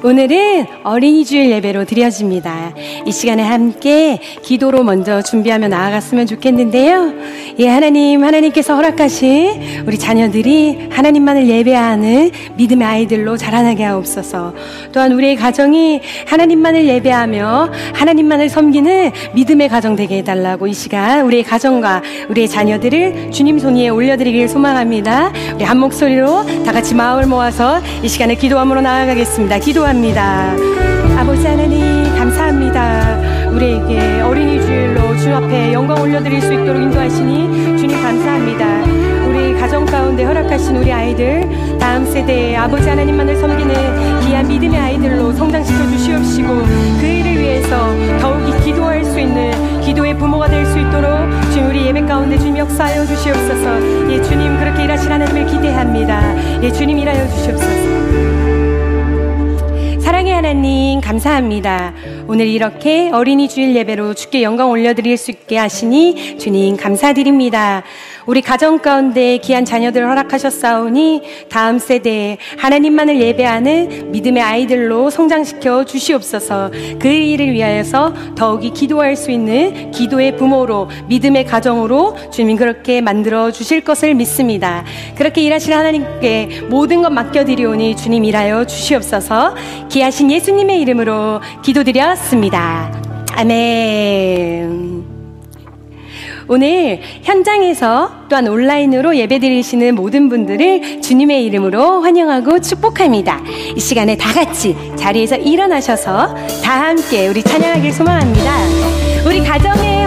오늘은 어린이 주일 예배로 드려집니다. 이 시간에 함께 기도로 먼저 준비하며 나아갔으면 좋겠는데요. 예, 하나님, 하나님께서 허락하신 우리 자녀들이 하나님만을 예배하는 믿음의 아이들로 자라나게 하옵소서. 또한 우리의 가정이 하나님만을 예배하며 하나님만을 섬기는 믿음의 가정 되게 해달라고 이 시간 우리의 가정과 우리의 자녀들을 주님 손 위에 올려드리길 소망합니다. 우리 한 목소리로 다 같이 마음을 모아서 이 시간에 기도함으로 나아가겠습니다. 기도 기도합니다. 아버지 하나님 감사합니다. 우리에게 어린이 주일로 주 앞에 영광 올려드릴 수 있도록 인도하시니 주님 감사합니다. 우리 가정 가운데 허락하신 우리 아이들 다음 세대에 아버지 하나님만을 섬기는 귀한 믿음의 아이들로 성장시켜 주시옵시고 그 일을 위해서 더욱이 기도할 수 있는 기도의 부모가 될 수 있도록 주님 우리 예배 가운데 주님 역사하여 주시옵소서 예 주님 그렇게 일하실 하나님을 기대합니다 예 주님 일하여 주시옵소서 사랑의 하나님 감사합니다. 오늘 이렇게 어린이 주일 예배로 주께 영광 올려드릴 수 있게 하시니 주님 감사드립니다. 우리 가정 가운데 귀한 자녀들 허락하셨사오니 다음 세대에 하나님만을 예배하는 믿음의 아이들로 성장시켜 주시옵소서 그 일을 위하여서 더욱이 기도할 수 있는 기도의 부모로 믿음의 가정으로 주님 그렇게 만들어 주실 것을 믿습니다. 그렇게 일하실 하나님께 모든 것 맡겨드리오니 주님 일하여 주시옵소서 귀하신 예수님의 이름으로 기도드렸습니다. 아멘. 오늘 현장에서 또한 온라인으로 예배드리시는 모든 분들을 주님의 이름으로 환영하고 축복합니다. 이 시간에 다 같이 자리에서 일어나셔서 다 함께 우리 찬양하길 소망합니다. 우리 가정에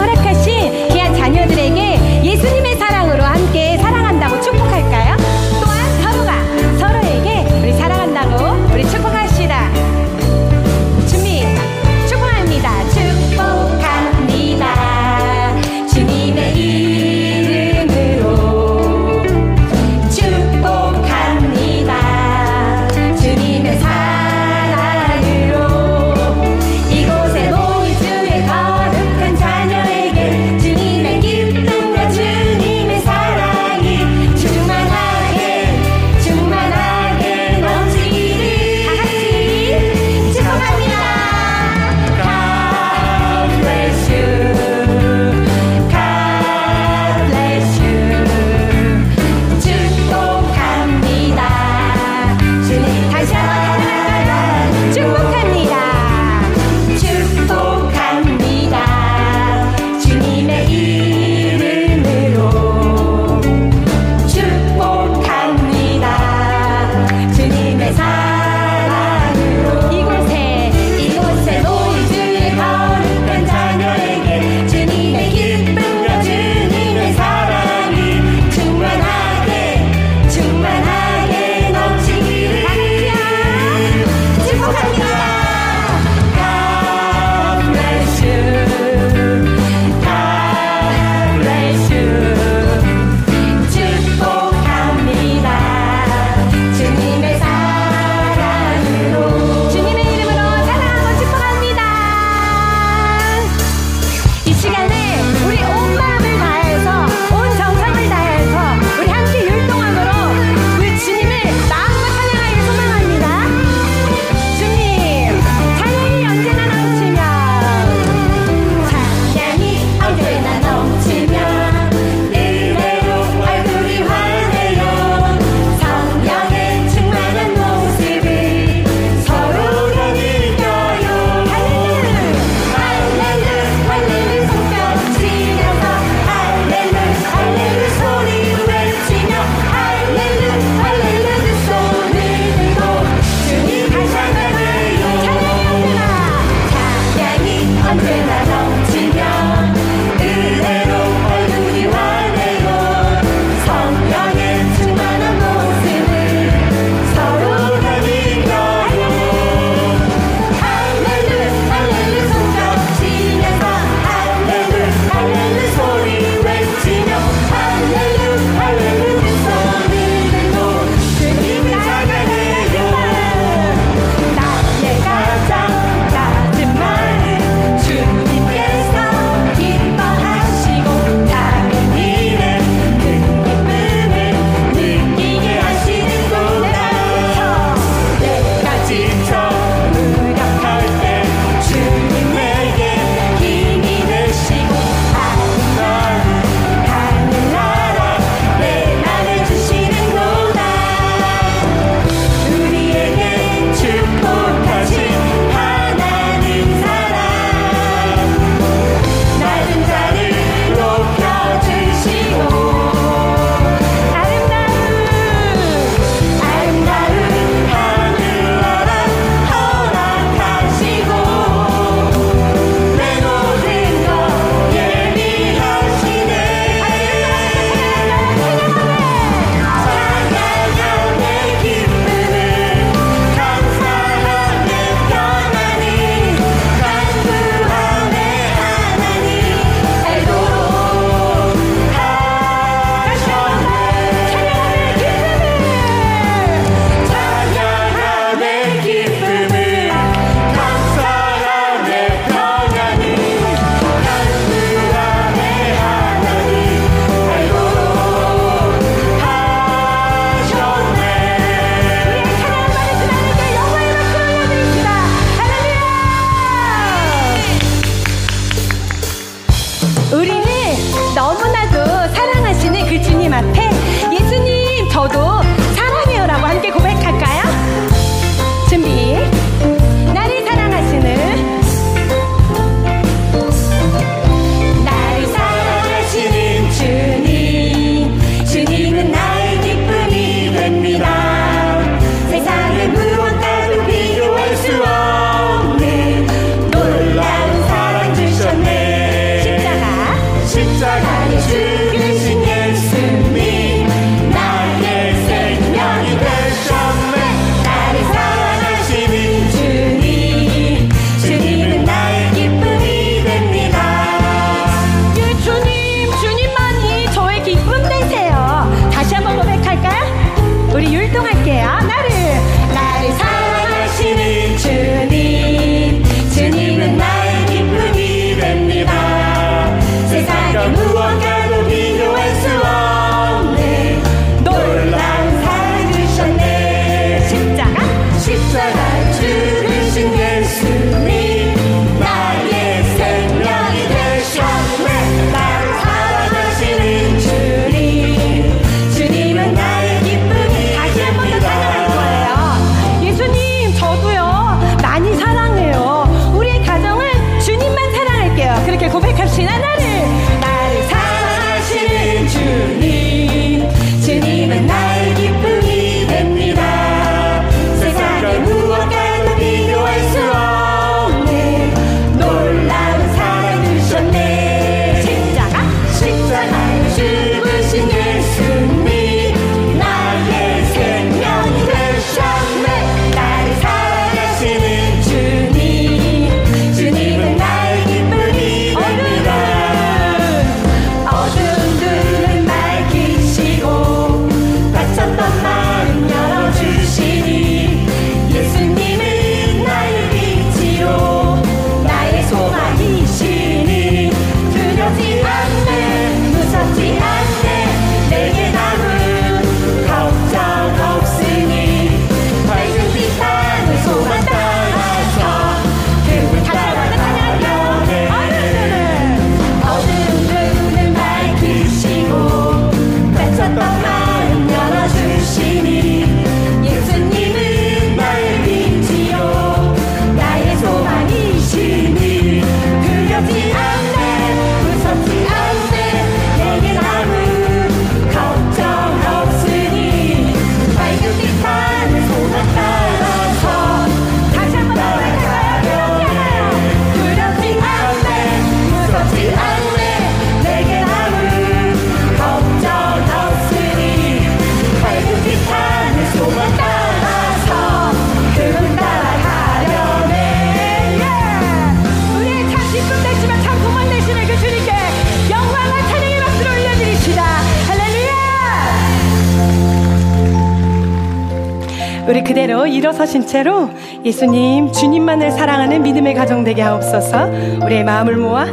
서신 채로 예수님, 주님만을 사랑하는 믿음의 가정 되게 하옵소서 우리의 마음을 모아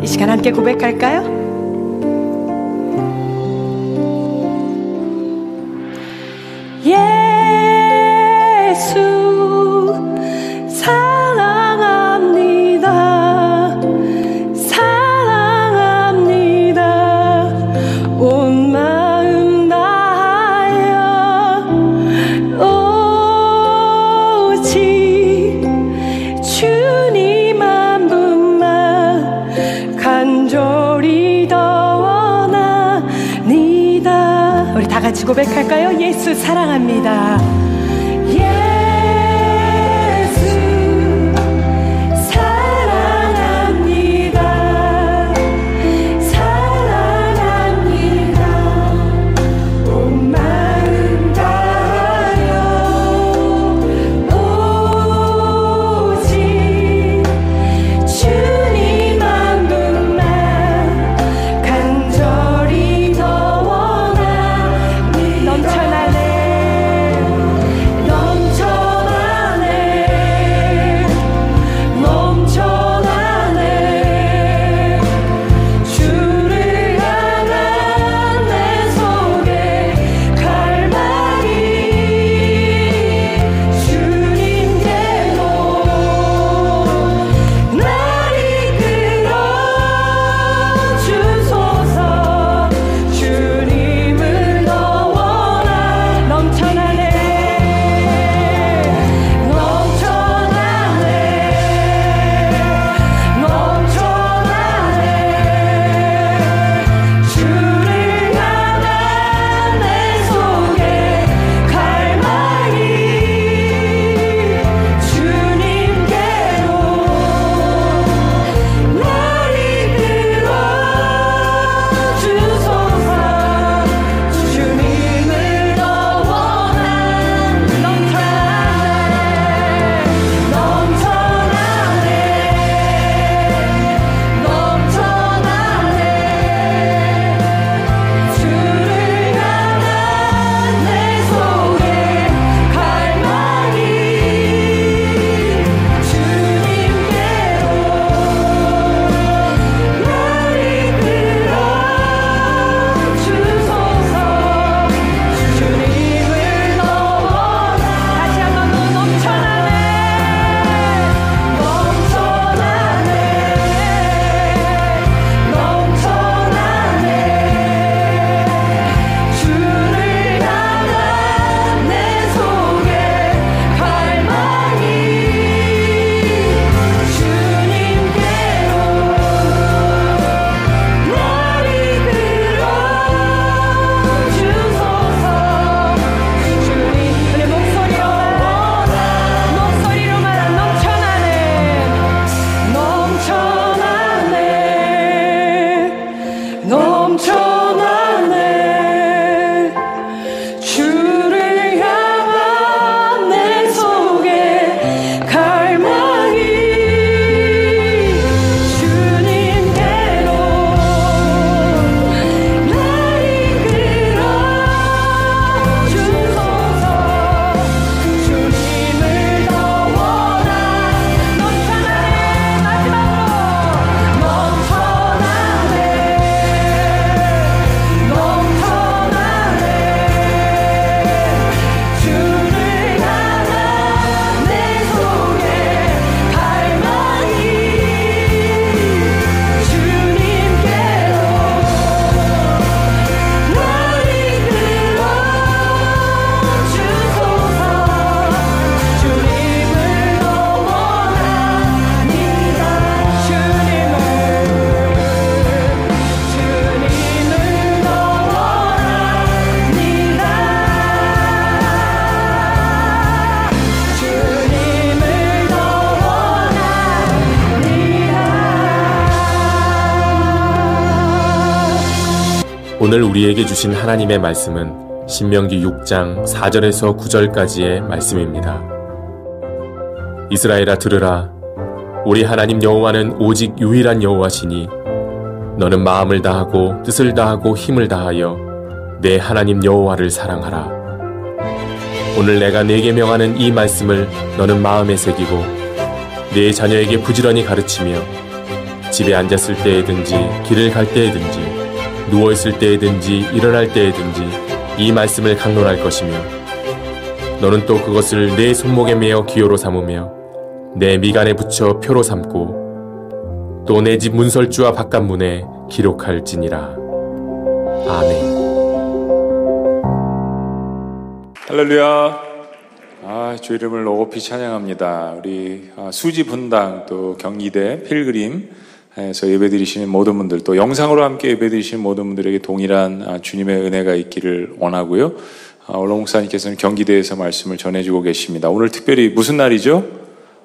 이 시간 함께 고백할까요? 고백할까요? 예수 사랑합니다. 우리에게 주신 하나님의 말씀은 신명기 6장 4절에서 9절까지의 말씀입니다. 이스라엘아 들으라 우리 하나님 여호와는 오직 유일한 여호와시니 너는 마음을 다하고 뜻을 다하고 힘을 다하여 내 하나님 여호와를 사랑하라. 오늘 내가 내게 명하는 이 말씀을 너는 마음에 새기고 내 자녀에게 부지런히 가르치며 집에 앉았을 때에든지 길을 갈 때에든지 누워 있을 때에든지 일어날 때에든지 이 말씀을 강론할 것이며 너는 또 그것을 내 손목에 매어 기호로 삼으며 내 미간에 붙여 표로 삼고 또 내 집 문설주와 바깥문에 기록할지니라. 아멘. 할렐루야. 아, 주 이름을 높이 찬양합니다. 우리 아, 수지 분당 또 경기대 필그림에 서 예배 드리시는 모든 분들 또 영상으로 함께 예배 드리시는 모든 분들에게 동일한 아, 주님의 은혜가 있기를 원하고요. 오늘 아, 목사님께서는 경기대에서 말씀을 전해주고 계십니다. 오늘 특별히 무슨 날이죠?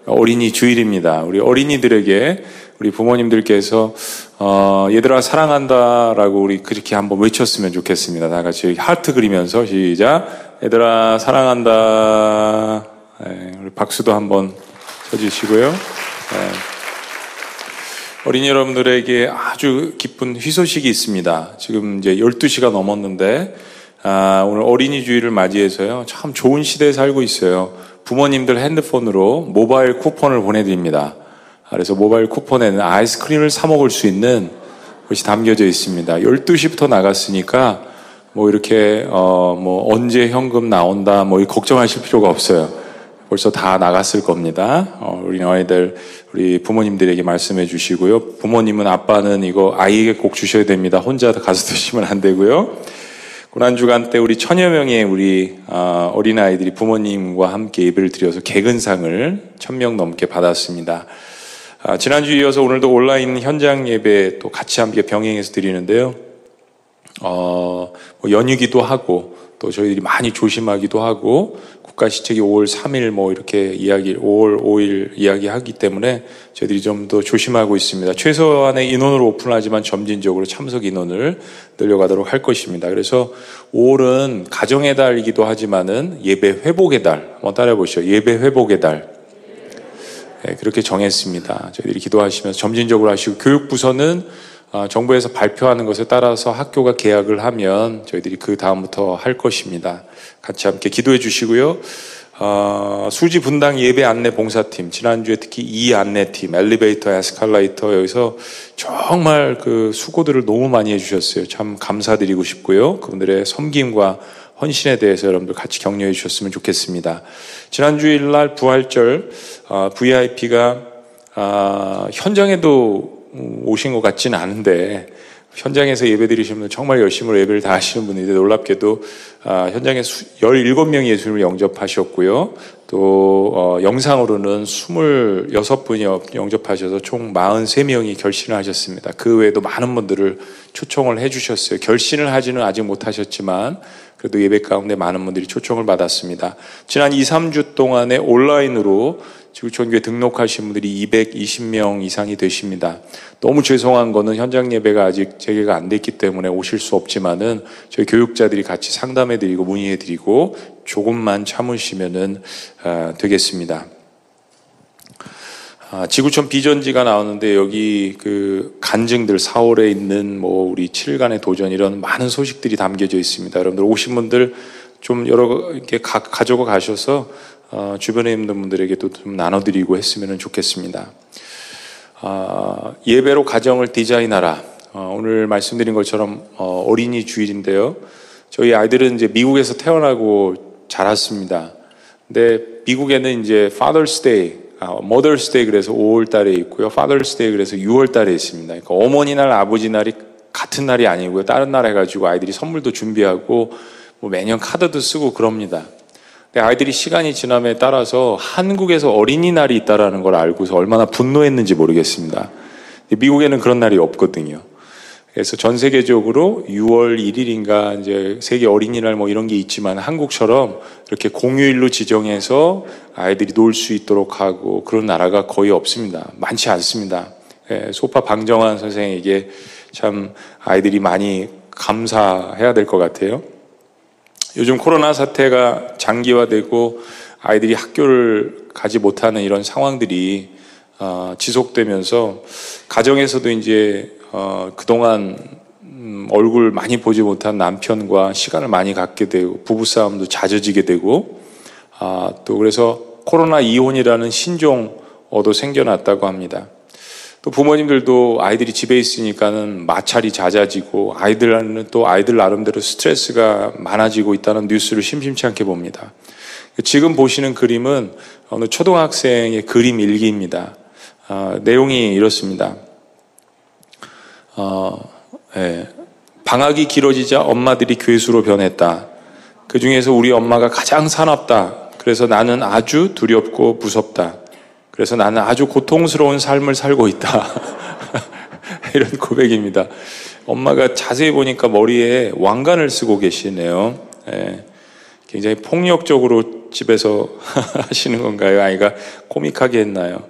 어린이 주일입니다. 우리 어린이들에게 우리 부모님들께서 어, 얘들아 사랑한다라고 우리 그렇게 한번 외쳤으면 좋겠습니다. 다 같이 하트 그리면서 시작. 얘들아 사랑한다. 네, 우리 박수도 한번 쳐주시고요. 네. 어린이 여러분들에게 아주 기쁜 희소식이 있습니다. 지금 이제 12시가 넘었는데 아, 오늘 어린이 주일을 맞이해서요. 참 좋은 시대에 살고 있어요. 부모님들 핸드폰으로 모바일 쿠폰을 보내드립니다. 그래서 모바일 쿠폰에는 아이스크림을 사 먹을 수 있는 것이 담겨져 있습니다. 12시부터 나갔으니까 뭐 이렇게 어 뭐 언제 현금 나온다 뭐 걱정하실 필요가 없어요. 벌써 다 나갔을 겁니다. 어, 우리 아이들 우리 부모님들에게 말씀해 주시고요. 부모님은 아빠는 이거 아이에게 꼭 주셔야 됩니다. 혼자 가서 드시면 안 되고요. 고난 주간 때 우리 천여 명의 우리 어, 어린 아이들이 부모님과 함께 예배를 드려서 개근상을 천 명 넘게 받았습니다. 아, 지난주 이어서 오늘도 온라인 현장 예배 또 같이 함께 병행해서 드리는데요. 어, 뭐 연휴기도 하고 또 저희들이 많이 조심하기도 하고 국가 시책이 5월 3일 뭐 이렇게 이야기 5월 5일 이야기하기 때문에 저희들이 좀 더 조심하고 있습니다. 최소한의 인원으로 오픈하지만 점진적으로 참석 인원을 늘려가도록 할 것입니다. 그래서 5월은 가정의 달이기도 하지만은 예배 회복의 달 한번 따라해 보시죠. 예배 회복의 달. 네, 그렇게 정했습니다. 저희들이 기도하시면서 점진적으로 하시고 교육부서는 어, 정부에서 발표하는 것에 따라서 학교가 계약을 하면 저희들이 그 다음부터 할 것입니다. 같이 함께 기도해 주시고요. 어, 수지 분당 예배 안내 봉사팀 지난주에 특히 이 안내팀 엘리베이터 에스컬레이터 여기서 정말 그 수고들을 너무 많이 해주셨어요. 참 감사드리고 싶고요. 그분들의 섬김과 헌신에 대해서 여러분들 같이 격려해 주셨으면 좋겠습니다. 지난 주일날 부활절 어, VIP가 어, 현장에도 오신 것 같지는 않은데 현장에서 예배 드리시는 분 정말 열심히 예배를 다 하시는 분인데 놀랍게도 아, 현장에 17명이 예수님을 영접하셨고요. 또 어, 영상으로는 26분이 영접하셔서 총 43명이 결신을 하셨습니다. 그 외에도 많은 분들을 초청을 해 주셨어요. 결신을 하지는 아직 못하셨지만 그래도 예배 가운데 많은 분들이 초청을 받았습니다. 지난 2, 3주 동안에 온라인으로 지구촌교회 등록하신 분들이 220명 이상이 되십니다. 너무 죄송한 거는 현장 예배가 아직 재개가 안 됐기 때문에 오실 수 없지만은 저희 교육자들이 같이 상담해 드리고 문의해 드리고 조금만 참으시면은 어, 되겠습니다. 아, 지구촌 비전지가 나오는데 여기 그 간증들 4월에 있는 뭐 우리 7일간의 도전 이런 많은 소식들이 담겨져 있습니다. 여러분들 오신 분들 좀 여러 이렇게 가, 가져가 가셔서 어, 주변에 있는 분들에게도 좀 나눠드리고 했으면 좋겠습니다. 어, 예배로 가정을 디자인하라. 어, 오늘 말씀드린 것처럼 어, 어린이 주일인데요. 저희 아이들은 이제 미국에서 태어나고 자랐습니다. 근데 미국에는 이제 Father's Day, 아, Mother's Day 그래서 5월 달에 있고요. Father's Day 그래서 6월 달에 있습니다. 그러니까 어머니 날, 아버지 날이 같은 날이 아니고요. 다른 날 해가지고 아이들이 선물도 준비하고 뭐 매년 카드도 쓰고 그럽니다. 아이들이 시간이 지남에 따라서 한국에서 어린이날이 있다라는 걸 알고서 얼마나 분노했는지 모르겠습니다. 미국에는 그런 날이 없거든요. 그래서 전 세계적으로 6월 1일인가 이제 세계 어린이날 뭐 이런 게 있지만 한국처럼 이렇게 공휴일로 지정해서 아이들이 놀 수 있도록 하고 그런 나라가 거의 없습니다. 많지 않습니다. 예, 소파 방정환 선생에게 참 아이들이 많이 감사해야 될 것 같아요. 요즘 코로나 사태가 장기화되고 아이들이 학교를 가지 못하는 이런 상황들이 어, 지속되면서 가정에서도 이제 어, 그동안 음, 얼굴 많이 보지 못한 남편과 시간을 많이 갖게 되고 부부싸움도 잦아지게 되고 아, 또 그래서 코로나 이혼이라는 신종어도 생겨났다고 합니다. 또 부모님들도 아이들이 집에 있으니까는 마찰이 잦아지고 아이들은 또 아이들 나름대로 스트레스가 많아지고 있다는 뉴스를 심심치 않게 봅니다. 지금 보시는 그림은 어느 초등학생의 그림 일기입니다. 어, 내용이 이렇습니다. 어, 예. 방학이 길어지자 엄마들이 괴수로 변했다. 그 중에서 우리 엄마가 가장 사납다. 그래서 나는 아주 두렵고 무섭다. 그래서 나는 아주 고통스러운 삶을 살고 있다. 이런 고백입니다. 엄마가 자세히 보니까 머리에 왕관을 쓰고 계시네요. 예. 굉장히 폭력적으로 집에서 하시는 건가요? 아이가 코믹하게 했나요?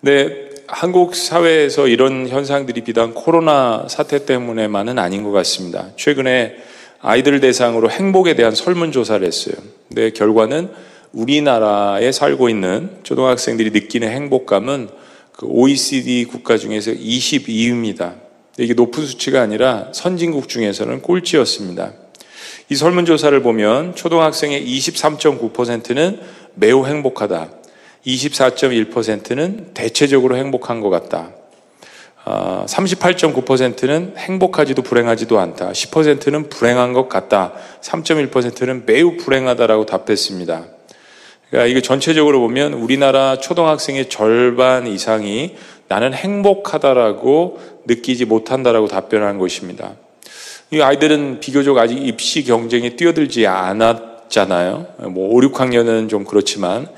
네, 한국 사회에서 이런 현상들이 비단 코로나 사태 때문에만은 아닌 것 같습니다. 최근에 아이들 대상으로 행복에 대한 설문조사를 했어요. 근데 결과는 우리나라에 살고 있는 초등학생들이 느끼는 행복감은 그 OECD 국가 중에서 22위입니다. 이게 높은 수치가 아니라 선진국 중에서는 꼴찌였습니다. 이 설문조사를 보면 초등학생의 23.9%는 매우 행복하다. 24.1%는 대체적으로 행복한 것 같다. 38.9%는 아, 행복하지도 불행하지도 않다. 10%는 불행한 것 같다. 3.1%는 매우 불행하다라고 답했습니다. 그러니까 이게 전체적으로 보면 우리나라 초등학생의 절반 이상이 나는 행복하다라고 느끼지 못한다라고 답변한 것입니다. 이 아이들은 비교적 아직 입시 경쟁에 뛰어들지 않았잖아요. 뭐 5, 6학년은 좀 그렇지만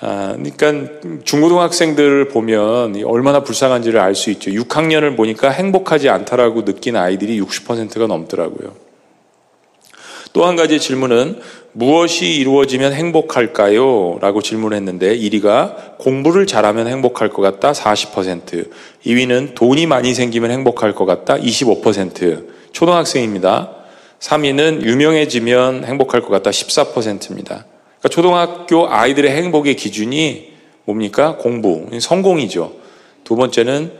아, 그러니까 중고등학생들을 보면 얼마나 불쌍한지를 알 수 있죠. 6학년을 보니까 행복하지 않다라고 느낀 아이들이 60%가 넘더라고요. 또 한 가지 질문은 무엇이 이루어지면 행복할까요? 라고 질문했는데 1위가 공부를 잘하면 행복할 것 같다 40% 2위는 돈이 많이 생기면 행복할 것 같다 25% 초등학생입니다. 3위는 유명해지면 행복할 것 같다 14%입니다. 그러니까 초등학교 아이들의 행복의 기준이 뭡니까? 공부, 성공이죠. 두 번째는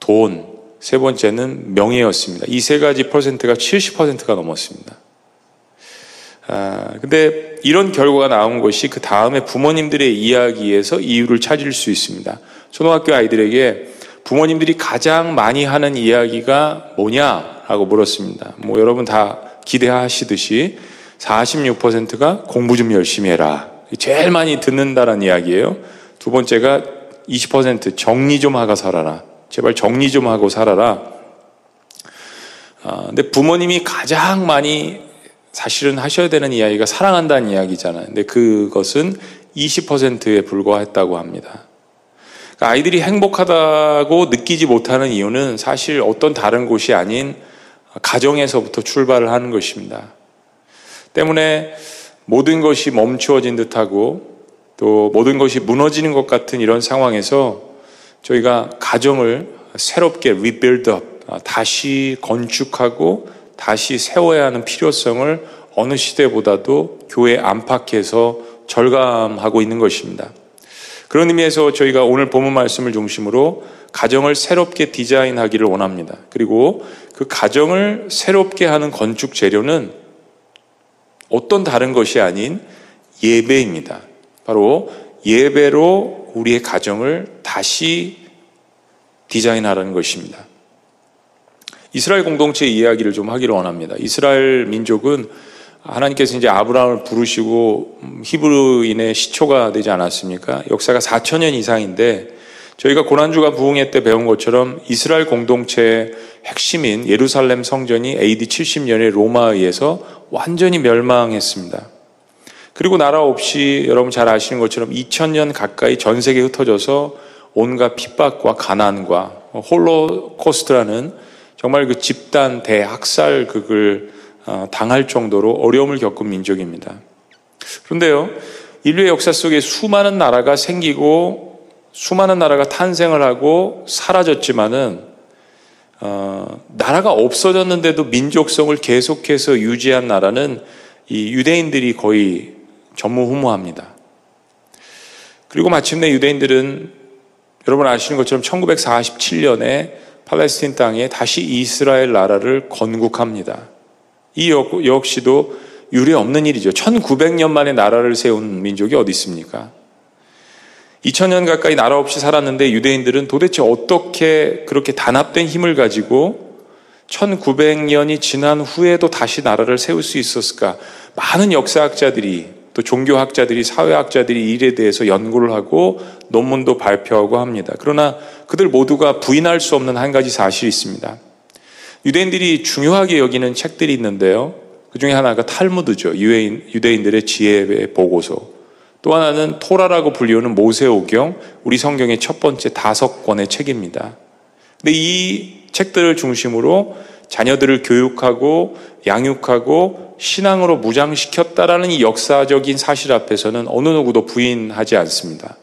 돈, 세 번째는 명예였습니다. 이 세 가지 퍼센트가 70%가 넘었습니다. 아, 근데 이런 결과가 나온 것이 그 다음에 부모님들의 이야기에서 이유를 찾을 수 있습니다. 초등학교 아이들에게 부모님들이 가장 많이 하는 이야기가 뭐냐라고 물었습니다. 뭐 여러분 다 기대하시듯이 46%가 공부 좀 열심히 해라. 제일 많이 듣는다는 이야기예요. 두 번째가 20% 정리 좀 하고 살아라. 제발 정리 좀 하고 살아라. 아, 근데 부모님이 가장 많이 사실은 하셔야 되는 이야기가 사랑한다는 이야기잖아요. 근데 그것은 20%에 불과했다고 합니다. 그러니까 아이들이 행복하다고 느끼지 못하는 이유는 사실 어떤 다른 곳이 아닌 가정에서부터 출발을 하는 것입니다. 때문에 모든 것이 멈추어진 듯하고 또 모든 것이 무너지는 것 같은 이런 상황에서 저희가 가정을 새롭게 rebuild up, 다시 건축하고 다시 세워야 하는 필요성을 어느 시대보다도 교회 안팎에서 절감하고 있는 것입니다. 그런 의미에서 저희가 오늘 본문 말씀을 중심으로 가정을 새롭게 디자인하기를 원합니다. 그리고 그 가정을 새롭게 하는 건축 재료는 어떤 다른 것이 아닌 예배입니다. 바로 예배로 우리의 가정을 다시 디자인하라는 것입니다. 이스라엘 공동체 이야기를 좀 하기를 원합니다. 이스라엘 민족은 하나님께서 이제 아브라함을 부르시고 히브리인의 시초가 되지 않았습니까? 역사가 4천년 이상인데 저희가 고난주가 부흥회 때 배운 것처럼 이스라엘 공동체의 핵심인 예루살렘 성전이 AD 70년에 로마에 의해서 완전히 멸망했습니다. 그리고 나라 없이 여러분 잘 아시는 것처럼 2000년 가까이 전 세계에 흩어져서 온갖 핍박과 가난과 홀로코스트라는 정말 그 집단 대학살 극을 어, 당할 정도로 어려움을 겪은 민족입니다. 그런데요, 인류의 역사 속에 수많은 나라가 생기고 수많은 나라가 탄생을 하고 사라졌지만은 어, 나라가 없어졌는데도 민족성을 계속해서 유지한 나라는 이 유대인들이 거의 전무후무합니다. 그리고 마침내 유대인들은 여러분 아시는 것처럼 1947년에 팔레스틴 땅에 다시 이스라엘 나라를 건국합니다. 이 역시도 유례 없는 일이죠. 1900년 만에 나라를 세운 민족이 어디 있습니까? 2000년 가까이 나라 없이 살았는데 유대인들은 도대체 어떻게 그렇게 단합된 힘을 가지고 1900년이 지난 후에도 다시 나라를 세울 수 있었을까? 많은 역사학자들이 또 종교학자들이 사회학자들이 일에 대해서 연구를 하고 논문도 발표하고 합니다. 그러나 그들 모두가 부인할 수 없는 한 가지 사실이 있습니다. 유대인들이 중요하게 여기는 책들이 있는데요. 그 중에 하나가 탈무드죠. 유대인, 유대인들의 지혜의 보고서. 또 하나는 토라라고 불리우는 모세오경, 우리 성경의 첫 번째 다섯 권의 책입니다. 근데 이 책들을 중심으로 자녀들을 교육하고 양육하고 신앙으로 무장시켰다라는 이 역사적인 사실 앞에서는 어느 누구도 부인하지 않습니다.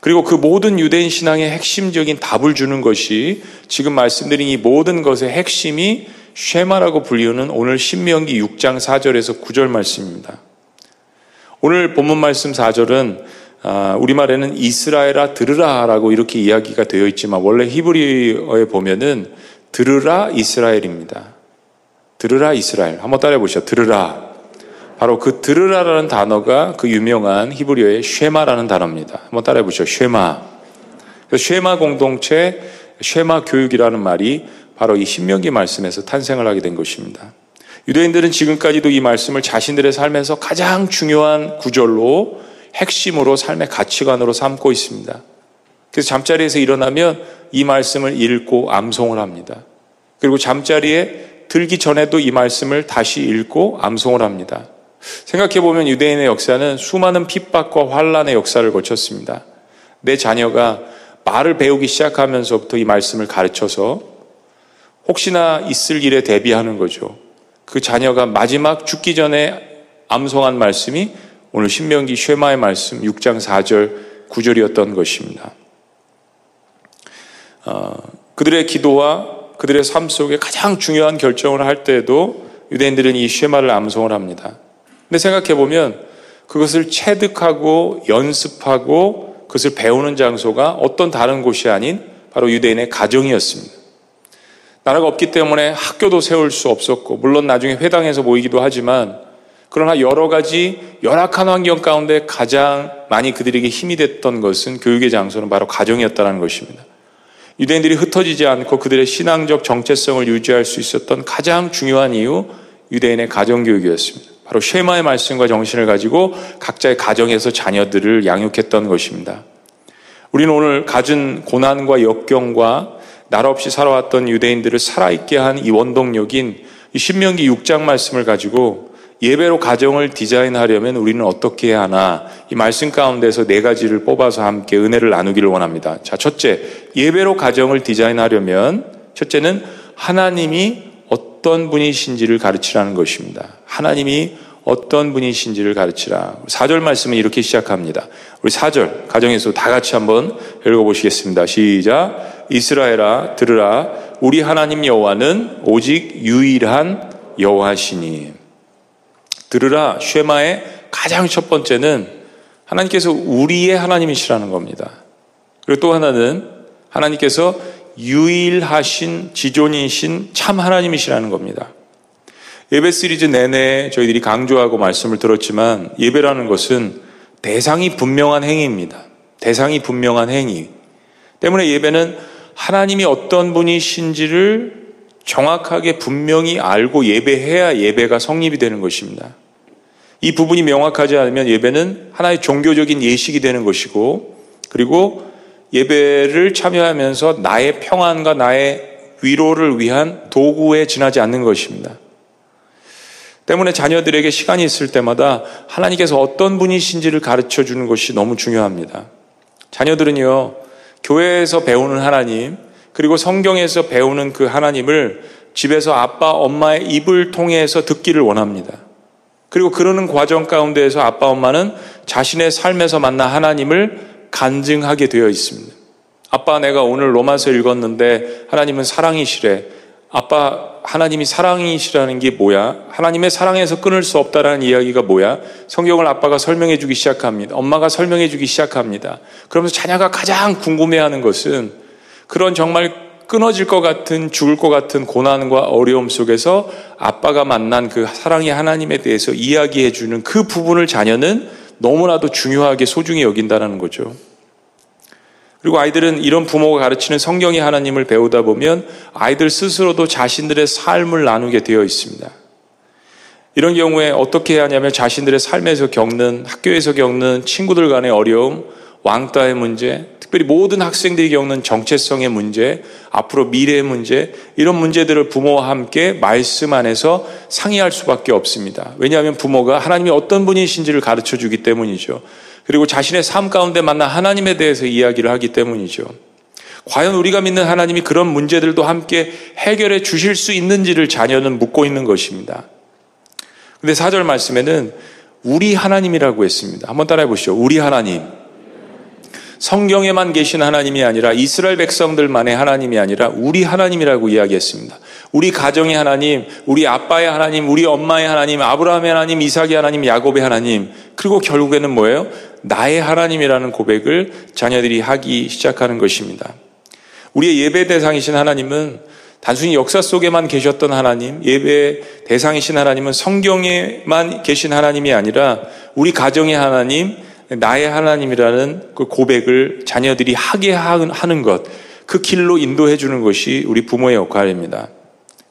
그리고 그 모든 유대인 신앙의 핵심적인 답을 주는 것이 지금 말씀드린 이 모든 것의 핵심이 쉐마라고 불리우는 오늘 신명기 6장 4절에서 9절 말씀입니다. 오늘 본문 말씀 4절은 아, 우리말에는 이스라엘아 들으라라고 이렇게 이야기가 되어 있지만 원래 히브리어에 보면은 들으라 이스라엘입니다. 들으라 이스라엘. 한번 따라해 보시죠. 들으라. 바로 그 들으라라는 단어가 그 유명한 히브리어의 쉐마라는 단어입니다. 한번 따라해 보시죠. 쉐마. 그 쉐마 공동체, 쉐마 교육이라는 말이 바로 이 신명기 말씀에서 탄생을 하게 된 것입니다. 유대인들은 지금까지도 이 말씀을 자신들의 삶에서 가장 중요한 구절로 핵심으로 삶의 가치관으로 삼고 있습니다. 그래서 잠자리에서 일어나면 이 말씀을 읽고 암송을 합니다. 그리고 잠자리에 들기 전에도 이 말씀을 다시 읽고 암송을 합니다. 생각해 보면 유대인의 역사는 수많은 핍박과 환란의 역사를 거쳤습니다. 내 자녀가 말을 배우기 시작하면서부터 이 말씀을 가르쳐서 혹시나 있을 일에 대비하는 거죠. 그 자녀가 마지막 죽기 전에 암송한 말씀이 오늘 신명기 쉐마의 말씀 6장 4절 9절이었던 것입니다. 어, 그들의 기도와 그들의 삶 속에 가장 중요한 결정을 할 때에도 유대인들은 이 쉐마를 암송을 합니다. 근데 생각해 보면 그것을 체득하고 연습하고 그것을 배우는 장소가 어떤 다른 곳이 아닌 바로 유대인의 가정이었습니다. 나라가 없기 때문에 학교도 세울 수 없었고, 물론 나중에 회당에서 모이기도 하지만, 그러나 여러 가지 열악한 환경 가운데 가장 많이 그들에게 힘이 됐던 것은 교육의 장소는 바로 가정이었다는 것입니다. 유대인들이 흩어지지 않고 그들의 신앙적 정체성을 유지할 수 있었던 가장 중요한 이유, 유대인의 가정교육이었습니다. 바로 쉐마의 말씀과 정신을 가지고 각자의 가정에서 자녀들을 양육했던 것입니다. 우리는 오늘 가진 고난과 역경과 나라 없이 살아왔던 유대인들을 살아있게 한 이 원동력인 이 신명기 6장 말씀을 가지고 예배로 가정을 디자인하려면 우리는 어떻게 해야 하나 이 말씀 가운데서 네 가지를 뽑아서 함께 은혜를 나누기를 원합니다. 자, 첫째, 예배로 가정을 디자인하려면 첫째는 하나님이 어떤 분이신지를 가르치라는 것입니다. 하나님이 어떤 분이신지를 가르치라. 4절 말씀은 이렇게 시작합니다. 우리 4절 가정에서 다 같이 한번 읽어보시겠습니다. 시작. 이스라엘아 들으라 우리 하나님 여호와는 오직 유일한 여호와시니. 들으라 쉐마의 가장 첫 번째는 하나님께서 우리의 하나님이시라는 겁니다. 그리고 또 하나는 하나님께서 유일하신 지존이신 참 하나님이시라는 겁니다. 예배 시리즈 내내 저희들이 강조하고 말씀을 들었지만 예배라는 것은 대상이 분명한 행위입니다. 대상이 분명한 행위. 때문에 예배는 하나님이 어떤 분이신지를 정확하게 분명히 알고 예배해야 예배가 성립이 되는 것입니다. 이 부분이 명확하지 않으면 예배는 하나의 종교적인 예식이 되는 것이고 그리고 예배를 참여하면서 나의 평안과 나의 위로를 위한 도구에 지나지 않는 것입니다. 때문에 자녀들에게 시간이 있을 때마다 하나님께서 어떤 분이신지를 가르쳐 주는 것이 너무 중요합니다. 자녀들은요, 교회에서 배우는 하나님, 그리고 성경에서 배우는 그 하나님을 집에서 아빠, 엄마의 입을 통해서 듣기를 원합니다. 그리고 그러는 과정 가운데에서 아빠, 엄마는 자신의 삶에서 만난 하나님을 간증하게 되어 있습니다. 아빠, 내가 오늘 로마서 읽었는데 하나님은 사랑이시래. 아빠, 하나님이 사랑이시라는 게 뭐야? 하나님의 사랑에서 끊을 수 없다라는 이야기가 뭐야? 성경을 아빠가 설명해 주기 시작합니다. 엄마가 설명해 주기 시작합니다. 그러면서 자녀가 가장 궁금해 하는 것은 그런 정말 끊어질 것 같은 죽을 것 같은 고난과 어려움 속에서 아빠가 만난 그 사랑의 하나님에 대해서 이야기해 주는 그 부분을 자녀는 너무나도 중요하게 소중히 여긴다는 거죠. 그리고 아이들은 이런 부모가 가르치는 성경의 하나님을 배우다 보면 아이들 스스로도 자신들의 삶을 나누게 되어 있습니다. 이런 경우에 어떻게 해야 하냐면 자신들의 삶에서 겪는 학교에서 겪는 친구들 간의 어려움, 왕따의 문제, 특별히 모든 학생들이 겪는 정체성의 문제, 앞으로 미래의 문제, 이런 문제들을 부모와 함께 말씀 안에서 상의할 수밖에 없습니다. 왜냐하면 부모가 하나님이 어떤 분이신지를 가르쳐 주기 때문이죠. 그리고 자신의 삶 가운데 만난 하나님에 대해서 이야기를 하기 때문이죠. 과연 우리가 믿는 하나님이 그런 문제들도 함께 해결해 주실 수 있는지를 자녀는 묻고 있는 것입니다. 근데 사절 말씀에는 우리 하나님이라고 했습니다. 한번 따라해 보시죠. 우리 하나님. 성경에만 계신 하나님이 아니라 이스라엘 백성들만의 하나님이 아니라 우리 하나님이라고 이야기했습니다. 우리 가정의 하나님, 우리 아빠의 하나님, 우리 엄마의 하나님, 아브라함의 하나님, 이삭의 하나님, 야곱의 하나님, 그리고 결국에는 뭐예요? 나의 하나님이라는 고백을 자녀들이 하기 시작하는 것입니다. 우리의 예배 대상이신 하나님은 단순히 역사 속에만 계셨던 하나님, 예배 대상이신 하나님은 성경에만 계신 하나님이 아니라 우리 가정의 하나님, 나의 하나님이라는 그 고백을 자녀들이 하게 하는 것, 그 길로 인도해 주는 것이 우리 부모의 역할입니다.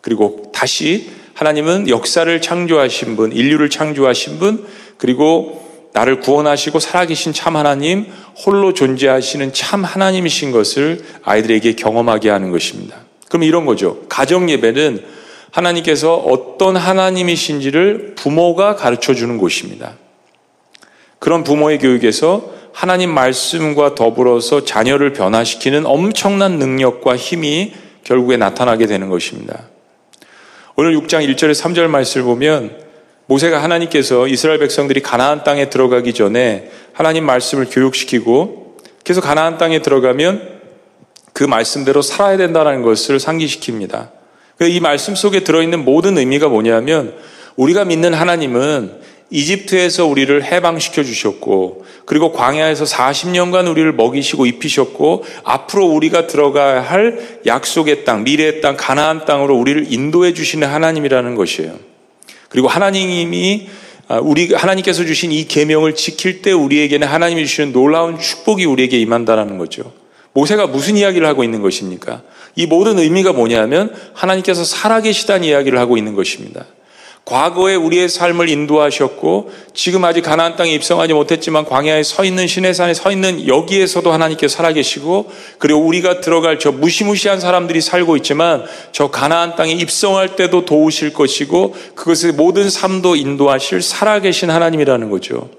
그리고 다시 하나님은 역사를 창조하신 분, 인류를 창조하신 분, 그리고 나를 구원하시고 살아계신 참 하나님, 홀로 존재하시는 참 하나님이신 것을 아이들에게 경험하게 하는 것입니다. 그럼 이런 거죠. 가정 예배는 하나님께서 어떤 하나님이신지를 부모가 가르쳐 주는 곳입니다. 그런 부모의 교육에서 하나님 말씀과 더불어서 자녀를 변화시키는 엄청난 능력과 힘이 결국에 나타나게 되는 것입니다. 오늘 6장 1절에 3절 말씀을 보면 모세가 하나님께서 이스라엘 백성들이 가나안 땅에 들어가기 전에 하나님 말씀을 교육시키고 계속 가나안 땅에 들어가면 그 말씀대로 살아야 된다는 것을 상기시킵니다. 이 말씀 속에 들어있는 모든 의미가 뭐냐면 우리가 믿는 하나님은 이집트에서 우리를 해방시켜 주셨고, 그리고 광야에서 40년간 우리를 먹이시고 입히셨고, 앞으로 우리가 들어가야 할 약속의 땅, 미래의 땅, 가나안 땅으로 우리를 인도해 주시는 하나님이라는 것이에요. 그리고 하나님이 아, 우리 하나님께서 주신 이 계명을 지킬 때 우리에게는 하나님이 주시는 놀라운 축복이 우리에게 임한다라는 거죠. 모세가 무슨 이야기를 하고 있는 것입니까? 이 모든 의미가 뭐냐면 하나님께서 살아계시다는 이야기를 하고 있는 것입니다. 과거에 우리의 삶을 인도하셨고 지금 아직 가나안 땅에 입성하지 못했지만 광야에 서 있는 시내산에 서 있는 여기에서도 하나님께 살아계시고 그리고 우리가 들어갈 저 무시무시한 사람들이 살고 있지만 저 가나안 땅에 입성할 때도 도우실 것이고 그것의 모든 삶도 인도하실 살아계신 하나님이라는 거죠.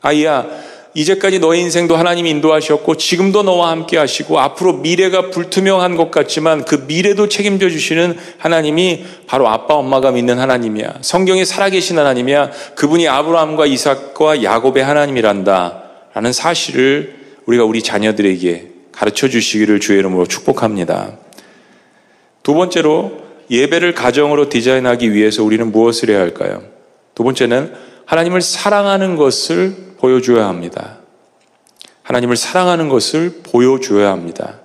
아이야 이제까지 너의 인생도 하나님이 인도하셨고 지금도 너와 함께 하시고 앞으로 미래가 불투명한 것 같지만 그 미래도 책임져 주시는 하나님이 바로 아빠 엄마가 믿는 하나님이야. 성경에 살아계신 하나님이야. 그분이 아브라함과 이삭과 야곱의 하나님이란다. 라는 사실을 우리가 우리 자녀들에게 가르쳐 주시기를 주의 이름으로 축복합니다. 두 번째로 예배를 가정으로 디자인하기 위해서 우리는 무엇을 해야 할까요? 두 번째는 하나님을 사랑하는 것을 보여줘야 합니다. 하나님을 사랑하는 것을 보여줘야 합니다.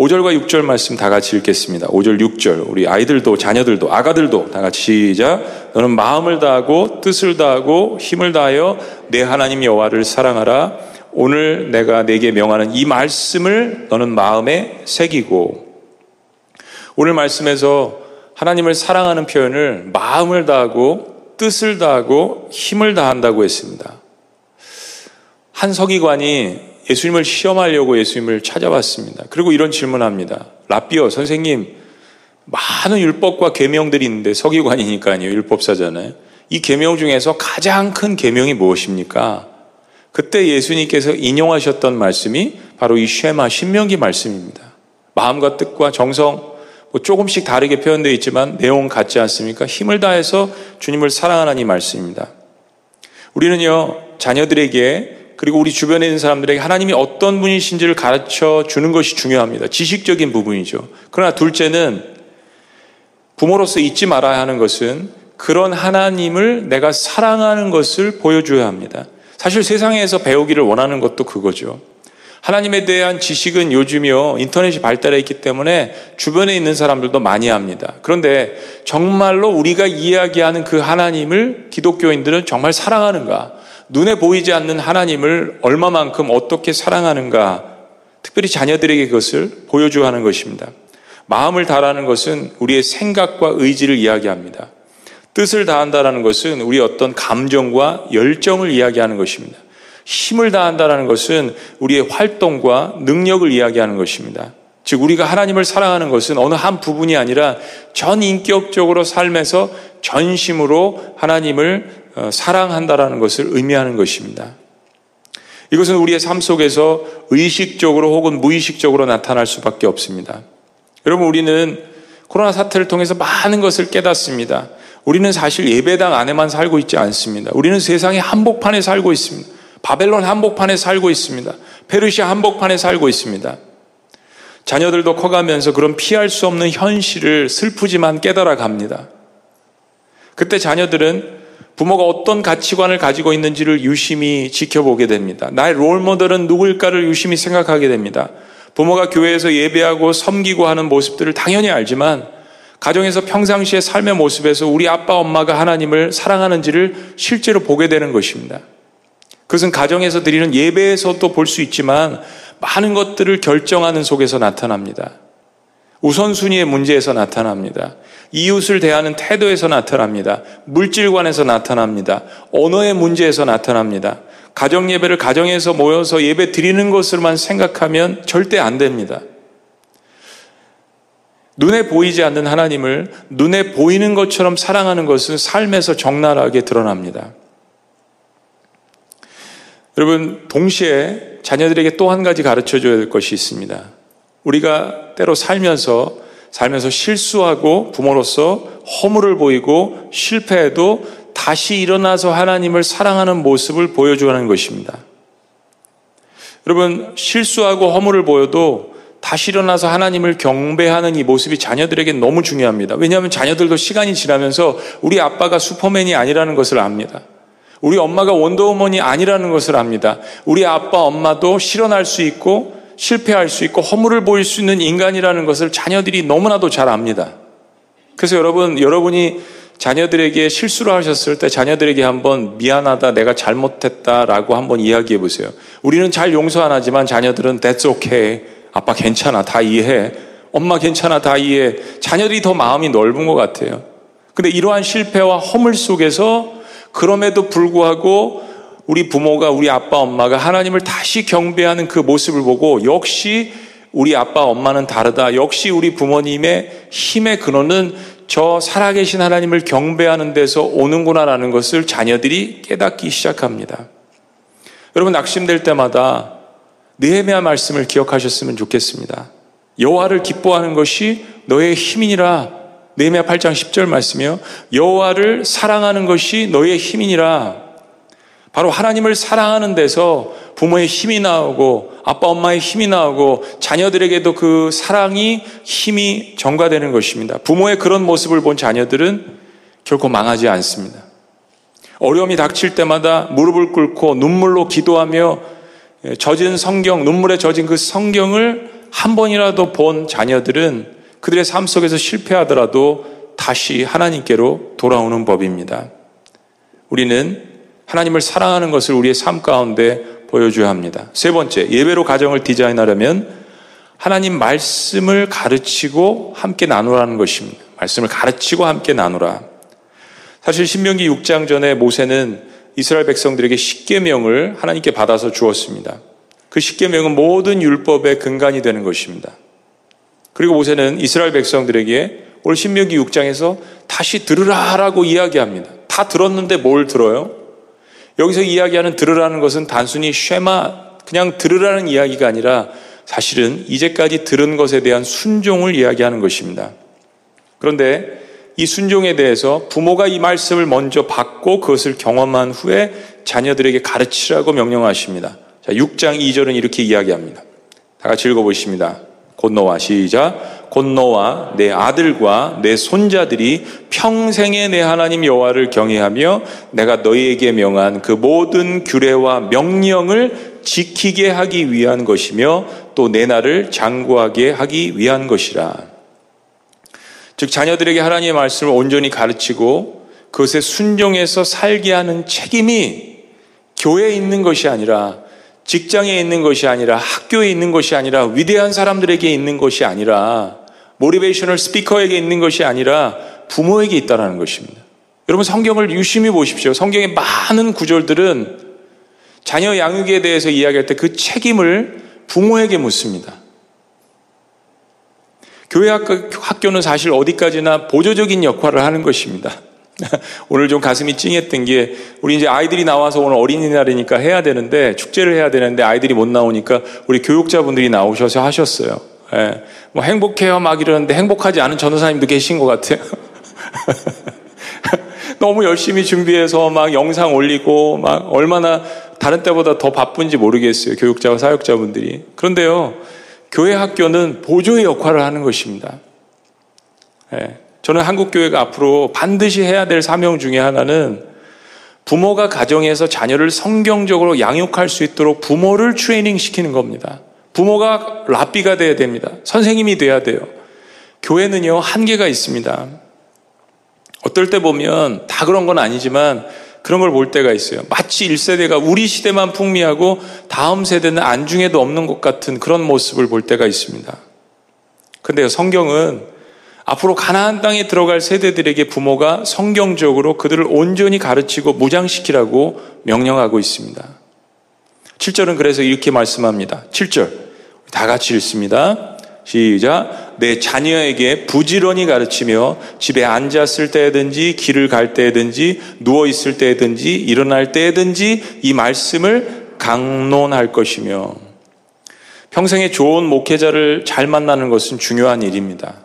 5절과 6절 말씀 다 같이 읽겠습니다. 5절, 6절. 우리 아이들도, 자녀들도, 아가들도 다 같이 시작. 너는 마음을 다하고, 뜻을 다하고, 힘을 다하여 내 하나님 여호와를 사랑하라. 오늘 내가 내게 명하는 이 말씀을 너는 마음에 새기고, 오늘 말씀에서 하나님을 사랑하는 표현을 마음을 다하고, 뜻을 다하고, 힘을 다한다고 했습니다. 한 서기관이 예수님을 시험하려고 예수님을 찾아왔습니다. 그리고 이런 질문합니다. 라비어 선생님 많은 율법과 계명들이 있는데 서기관이니까요. 율법사잖아요. 이 계명 중에서 가장 큰 계명이 무엇입니까? 그때 예수님께서 인용하셨던 말씀이 바로 이 쉐마 신명기 말씀입니다. 마음과 뜻과 정성 뭐 조금씩 다르게 표현되어 있지만 내용 같지 않습니까? 힘을 다해서 주님을 사랑하는 이 말씀입니다. 우리는요 자녀들에게 그리고 우리 주변에 있는 사람들에게 하나님이 어떤 분이신지를 가르쳐 주는 것이 중요합니다. 지식적인 부분이죠. 그러나 둘째는 부모로서 잊지 말아야 하는 것은 그런 하나님을 내가 사랑하는 것을 보여줘야 합니다. 사실 세상에서 배우기를 원하는 것도 그거죠. 하나님에 대한 지식은 요즘이요, 인터넷이 발달해 있기 때문에 주변에 있는 사람들도 많이 합니다. 그런데 정말로 우리가 이야기하는 그 하나님을 기독교인들은 정말 사랑하는가? 눈에 보이지 않는 하나님을 얼마만큼 어떻게 사랑하는가? 특별히 자녀들에게 그것을 보여주어 하는 것입니다. 마음을 다하는 것은 우리의 생각과 의지를 이야기합니다. 뜻을 다한다는 것은 우리 어떤 감정과 열정을 이야기하는 것입니다. 힘을 다한다는 것은 우리의 활동과 능력을 이야기하는 것입니다. 즉, 우리가 하나님을 사랑하는 것은 어느 한 부분이 아니라 전 인격적으로 삶에서 전심으로 하나님을 어, 사랑한다라는 것을 의미하는 것입니다. 이것은 우리의 삶 속에서 의식적으로 혹은 무의식적으로 나타날 수밖에 없습니다. 여러분, 우리는 코로나 사태를 통해서 많은 것을 깨닫습니다. 우리는 사실 예배당 안에만 살고 있지 않습니다. 우리는 세상의 한복판에 살고 있습니다. 바벨론 한복판에 살고 있습니다. 페르시아 한복판에 살고 있습니다. 자녀들도 커가면서 그런 피할 수 없는 현실을 슬프지만 깨달아 갑니다. 그때 자녀들은 부모가 어떤 가치관을 가지고 있는지를 유심히 지켜보게 됩니다. 나의 롤모델은 누굴까를 유심히 생각하게 됩니다. 부모가 교회에서 예배하고 섬기고 하는 모습들을 당연히 알지만 가정에서 평상시의 삶의 모습에서 우리 아빠 엄마가 하나님을 사랑하는지를 실제로 보게 되는 것입니다. 그것은 가정에서 드리는 예배에서도 볼 수 있지만 많은 것들을 결정하는 속에서 나타납니다. 우선순위의 문제에서 나타납니다. 이웃을 대하는 태도에서 나타납니다. 물질관에서 나타납니다. 언어의 문제에서 나타납니다. 가정 예배를 가정에서 모여서 예배 드리는 것을만 생각하면 절대 안 됩니다. 눈에 보이지 않는 하나님을 눈에 보이는 것처럼 사랑하는 것은 삶에서 적나라하게 드러납니다. 여러분, 동시에 자녀들에게 또 한 가지 가르쳐 줘야 될 것이 있습니다. 우리가 때로 살면서, 살면서 실수하고 부모로서 허물을 보이고 실패해도 다시 일어나서 하나님을 사랑하는 모습을 보여주는 것입니다. 여러분, 실수하고 허물을 보여도 다시 일어나서 하나님을 경배하는 이 모습이 자녀들에게 너무 중요합니다. 왜냐하면 자녀들도 시간이 지나면서 우리 아빠가 슈퍼맨이 아니라는 것을 압니다. 우리 엄마가 원더우먼이 아니라는 것을 압니다. 우리 아빠, 엄마도 실현할 수 있고 실패할 수 있고 허물을 보일 수 있는 인간이라는 것을 자녀들이 너무나도 잘 압니다. 그래서 여러분, 여러분이 자녀들에게 실수를 하셨을 때 자녀들에게 한번 미안하다, 내가 잘못했다라고 한번 이야기해 보세요. 우리는 잘 용서 안 하지만 자녀들은 that's okay. 아빠 괜찮아. 다 이해해. 엄마 괜찮아. 다 이해해. 자녀들이 더 마음이 넓은 것 같아요. 근데 이러한 실패와 허물 속에서 그럼에도 불구하고 우리 부모가 우리 아빠 엄마가 하나님을 다시 경배하는 그 모습을 보고 역시 우리 아빠 엄마는 다르다. 역시 우리 부모님의 힘의 근원은 저 살아계신 하나님을 경배하는 데서 오는구나라는 것을 자녀들이 깨닫기 시작합니다. 여러분 낙심될 때마다 느헤미야 말씀을 기억하셨으면 좋겠습니다. 여호와를 기뻐하는 것이 너의 힘이니라 느헤미야 8장 10절 말씀이요. 여호와를 사랑하는 것이 너의 힘이니라. 바로 하나님을 사랑하는 데서 부모의 힘이 나오고 아빠 엄마의 힘이 나오고 자녀들에게도 그 사랑이 힘이 전가되는 것입니다. 부모의 그런 모습을 본 자녀들은 결코 망하지 않습니다. 어려움이 닥칠 때마다 무릎을 꿇고 눈물로 기도하며 젖은 성경, 눈물에 젖은 그 성경을 한 번이라도 본 자녀들은 그들의 삶 속에서 실패하더라도 다시 하나님께로 돌아오는 법입니다. 우리는 하나님을 사랑하는 것을 우리의 삶 가운데 보여줘야 합니다. 세 번째, 예배로 가정을 디자인하려면 하나님 말씀을 가르치고 함께 나누라는 것입니다. 말씀을 가르치고 함께 나누라. 사실 신명기 6장 전에 모세는 이스라엘 백성들에게 십계명을 하나님께 받아서 주었습니다. 그 십계명은 모든 율법의 근간이 되는 것입니다. 그리고 모세는 이스라엘 백성들에게 오늘 신명기 6장에서 다시 들으라라고 이야기합니다. 다 들었는데 뭘 들어요? 여기서 이야기하는 들으라는 것은 단순히 쉐마 그냥 들으라는 이야기가 아니라 사실은 이제까지 들은 것에 대한 순종을 이야기하는 것입니다. 그런데 이 순종에 대해서 부모가 이 말씀을 먼저 받고 그것을 경험한 후에 자녀들에게 가르치라고 명령하십니다. 자, 6장 2절은 이렇게 이야기합니다. 다 같이 읽어보십니다. 곧노와 시작 곧노와 내 아들과 내 손자들이 평생에 내 하나님 여호와를 경외하며 내가 너희에게 명한 그 모든 규례와 명령을 지키게 하기 위한 것이며 또내 날을 장구하게 하기 위한 것이라. 즉 자녀들에게 하나님의 말씀을 온전히 가르치고 그것에 순종해서 살게 하는 책임이 교회에 있는 것이 아니라 직장에 있는 것이 아니라 학교에 있는 것이 아니라 위대한 사람들에게 있는 것이 아니라 모티베이셔널 스피커에게 있는 것이 아니라 부모에게 있다는 것입니다. 여러분 성경을 유심히 보십시오. 성경의 많은 구절들은 자녀 양육에 대해서 이야기할 때 그 책임을 부모에게 묻습니다. 교회 학교는 사실 어디까지나 보조적인 역할을 하는 것입니다. 오늘 좀 가슴이 찡했던 게 우리 이제 아이들이 나와서 오늘 어린이날이니까 해야 되는데 축제를 해야 되는데 아이들이 못 나오니까 우리 교육자분들이 나오셔서 하셨어요. 예. 뭐 행복해요 막 이러는데 행복하지 않은 전도사님도 계신 것 같아요. 너무 열심히 준비해서 막 영상 올리고 막 얼마나 다른 때보다 더 바쁜지 모르겠어요. 교육자와 사역자분들이. 그런데요, 교회 학교는 보조의 역할을 하는 것입니다. 예. 저는 한국교회가 앞으로 반드시 해야 될 사명 중에 하나는 부모가 가정에서 자녀를 성경적으로 양육할 수 있도록 부모를 트레이닝 시키는 겁니다. 부모가 랍비가 돼야 됩니다. 선생님이 돼야 돼요. 교회는요, 한계가 있습니다. 어떨 때 보면 다 그런 건 아니지만 그런 걸 볼 때가 있어요. 마치 1세대가 우리 시대만 풍미하고 다음 세대는 안중에도 없는 것 같은 그런 모습을 볼 때가 있습니다. 근데요, 성경은 앞으로 가나안 땅에 들어갈 세대들에게 부모가 성경적으로 그들을 온전히 가르치고 무장시키라고 명령하고 있습니다. 7절은 그래서 이렇게 말씀합니다. 7절. 다 같이 읽습니다. 시작. 내 자녀에게 부지런히 가르치며 집에 앉았을 때든지 길을 갈 때든지 누워 있을 때든지 일어날 때든지 이 말씀을 강론할 것이며 평생에 좋은 목회자를 잘 만나는 것은 중요한 일입니다.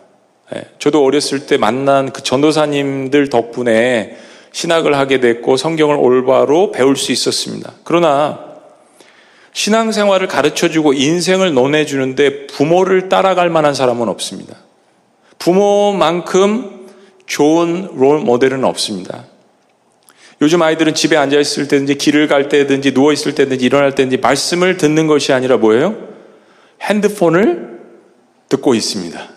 예, 저도 어렸을 때 만난 그 전도사님들 덕분에 신학을 하게 됐고 성경을 올바로 배울 수 있었습니다. 그러나 신앙생활을 가르쳐주고 인생을 논해주는데 부모를 따라갈 만한 사람은 없습니다. 부모만큼 좋은 롤 모델은 없습니다. 요즘 아이들은 집에 앉아있을 때든지 길을 갈 때든지 누워있을 때든지 일어날 때든지 말씀을 듣는 것이 아니라 뭐예요? 핸드폰을 듣고 있습니다.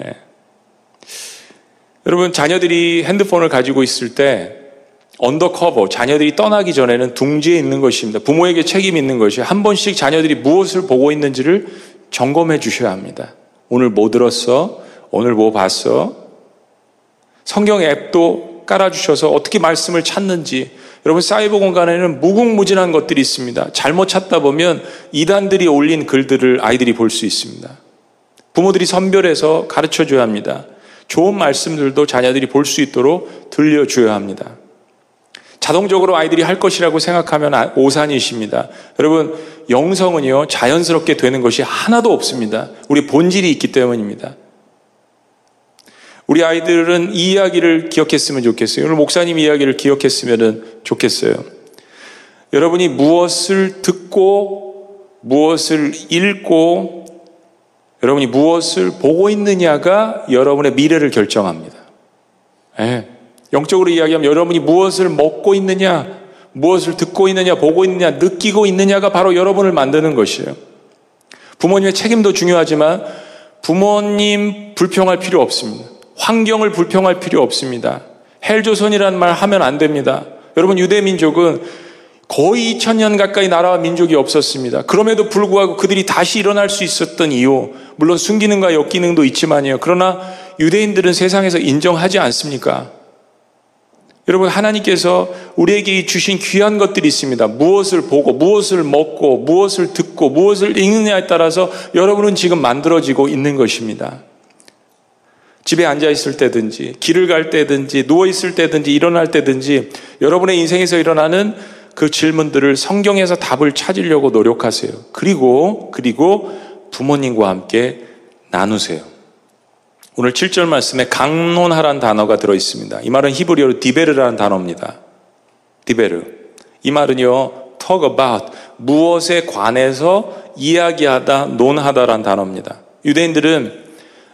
네. 여러분, 자녀들이 핸드폰을 가지고 있을 때 under cover, 자녀들이 떠나기 전에는 둥지에 있는 것입니다. 부모에게 책임이 있는 것이 한 번씩 자녀들이 무엇을 보고 있는지를 점검해 주셔야 합니다. 오늘 뭐 들었어? 오늘 뭐 봤어? 성경 앱도 깔아주셔서 어떻게 말씀을 찾는지. 여러분, 사이버 공간에는 무궁무진한 것들이 있습니다. 잘못 찾다 보면 이단들이 올린 글들을 아이들이 볼 수 있습니다. 부모들이 선별해서 가르쳐 줘야 합니다. 좋은 말씀들도 자녀들이 볼 수 있도록 들려줘야 합니다. 자동적으로 아이들이 할 것이라고 생각하면 아, 오산이십니다. 여러분, 영성은요, 자연스럽게 되는 것이 하나도 없습니다. 우리 본질이 있기 때문입니다. 우리 아이들은 이 이야기를 기억했으면 좋겠어요. 오늘 목사님 이야기를 기억했으면 좋겠어요. 여러분이 무엇을 듣고, 무엇을 읽고, 여러분이 무엇을 보고 있느냐가 여러분의 미래를 결정합니다. 네. 영적으로 이야기하면 여러분이 무엇을 먹고 있느냐, 무엇을 듣고 있느냐, 보고 있느냐, 느끼고 있느냐가 바로 여러분을 만드는 것이에요. 부모님의 책임도 중요하지만 부모님 불평할 필요 없습니다. 환경을 불평할 필요 없습니다. 헬조선이라는 말 하면 안 됩니다. 여러분 유대 민족은 거의 2000년 가까이 나라와 민족이 없었습니다. 그럼에도 불구하고 그들이 다시 일어날 수 있었던 이유, 물론 순기능과 역기능도 있지만요. 그러나 유대인들은 세상에서 인정하지 않습니까? 여러분 하나님께서 우리에게 주신 귀한 것들이 있습니다. 무엇을 보고 무엇을 먹고 무엇을 듣고 무엇을 읽느냐에 따라서 여러분은 지금 만들어지고 있는 것입니다. 집에 앉아 있을 때든지 길을 갈 때든지 누워 있을 때든지 일어날 때든지 여러분의 인생에서 일어나는 그 질문들을 성경에서 답을 찾으려고 노력하세요. 그리고 그리고 부모님과 함께 나누세요. 오늘 7절 말씀에 강론하란 단어가 들어 있습니다. 이 말은 히브리어로 디베르라는 단어입니다. 디베르. 이 말은요, talk about, 무엇에 관해서 이야기하다, 논하다라는 단어입니다. 유대인들은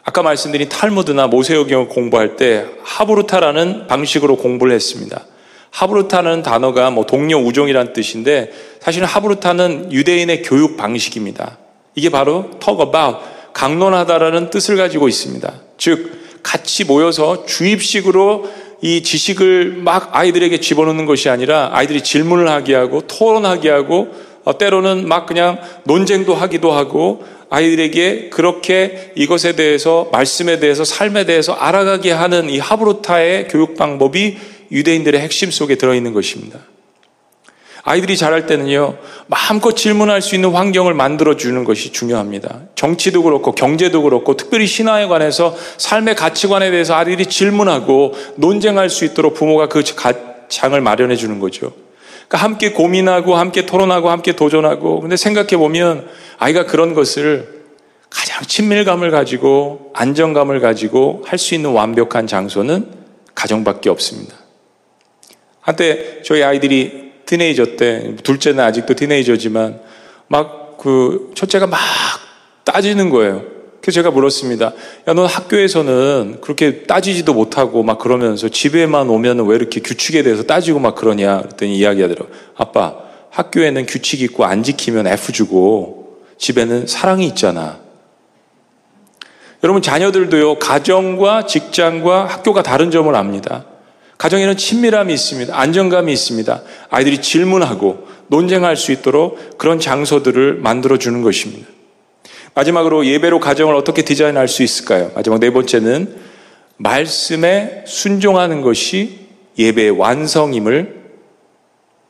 아까 말씀드린 탈무드나 모세오경을 공부할 때 하브루타라는 방식으로 공부를 했습니다. 하브루타는 단어가 뭐 동료 우종이란 뜻인데 사실은 하브루타는 유대인의 교육 방식입니다. 이게 바로 talk about, 강론하다라는 뜻을 가지고 있습니다. 즉, 같이 모여서 주입식으로 이 지식을 막 아이들에게 집어넣는 것이 아니라 아이들이 질문을 하게 하고 토론하게 하고 어, 때로는 막 그냥 논쟁도 하기도 하고 아이들에게 그렇게 이것에 대해서 말씀에 대해서 삶에 대해서 알아가게 하는 이 하브루타의 교육 방법이 유대인들의 핵심 속에 들어있는 것입니다. 아이들이 자랄 때는요, 마음껏 질문할 수 있는 환경을 만들어주는 것이 중요합니다. 정치도 그렇고, 경제도 그렇고, 특별히 신화에 관해서 삶의 가치관에 대해서 아이들이 질문하고 논쟁할 수 있도록 부모가 그 장을 마련해 주는 거죠. 그러니까 함께 고민하고, 함께 토론하고, 함께 도전하고, 근데 생각해 보면 아이가 그런 것을 가장 친밀감을 가지고, 안정감을 가지고 할 수 있는 완벽한 장소는 가정밖에 없습니다. 한때 저희 아이들이 티네이저 때, 둘째는 아직도 티네이저지만, 막 그, 첫째가 막 따지는 거예요. 그래서 제가 물었습니다. 야, 넌 학교에서는 그렇게 따지지도 못하고 막 그러면서 집에만 오면 왜 이렇게 규칙에 대해서 따지고 막 그러냐. 그랬더니 이야기 하더라고. 아빠, 학교에는 규칙 있고 안 지키면 F 주고 집에는 사랑이 있잖아. 여러분, 자녀들도요, 가정과 직장과 학교가 다른 점을 압니다. 가정에는 친밀함이 있습니다. 안정감이 있습니다. 아이들이 질문하고 논쟁할 수 있도록 그런 장소들을 만들어 주는 것입니다. 마지막으로 예배로 가정을 어떻게 디자인할 수 있을까요? 마지막 네 번째는 말씀에 순종하는 것이 예배의 완성임을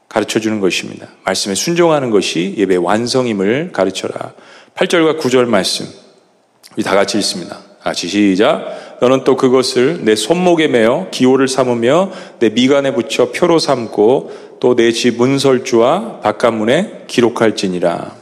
가르쳐 주는 것입니다. 말씀에 순종하는 것이 예배의 완성임을 가르쳐라. 8절과 9절 말씀. 우리 다 같이 읽습니다. 같이 시작. 너는 또 그것을 내 손목에 매어 기호를 삼으며 내 미간에 붙여 표로 삼고 또 내 집 문설주와 바깥문에 기록할지니라.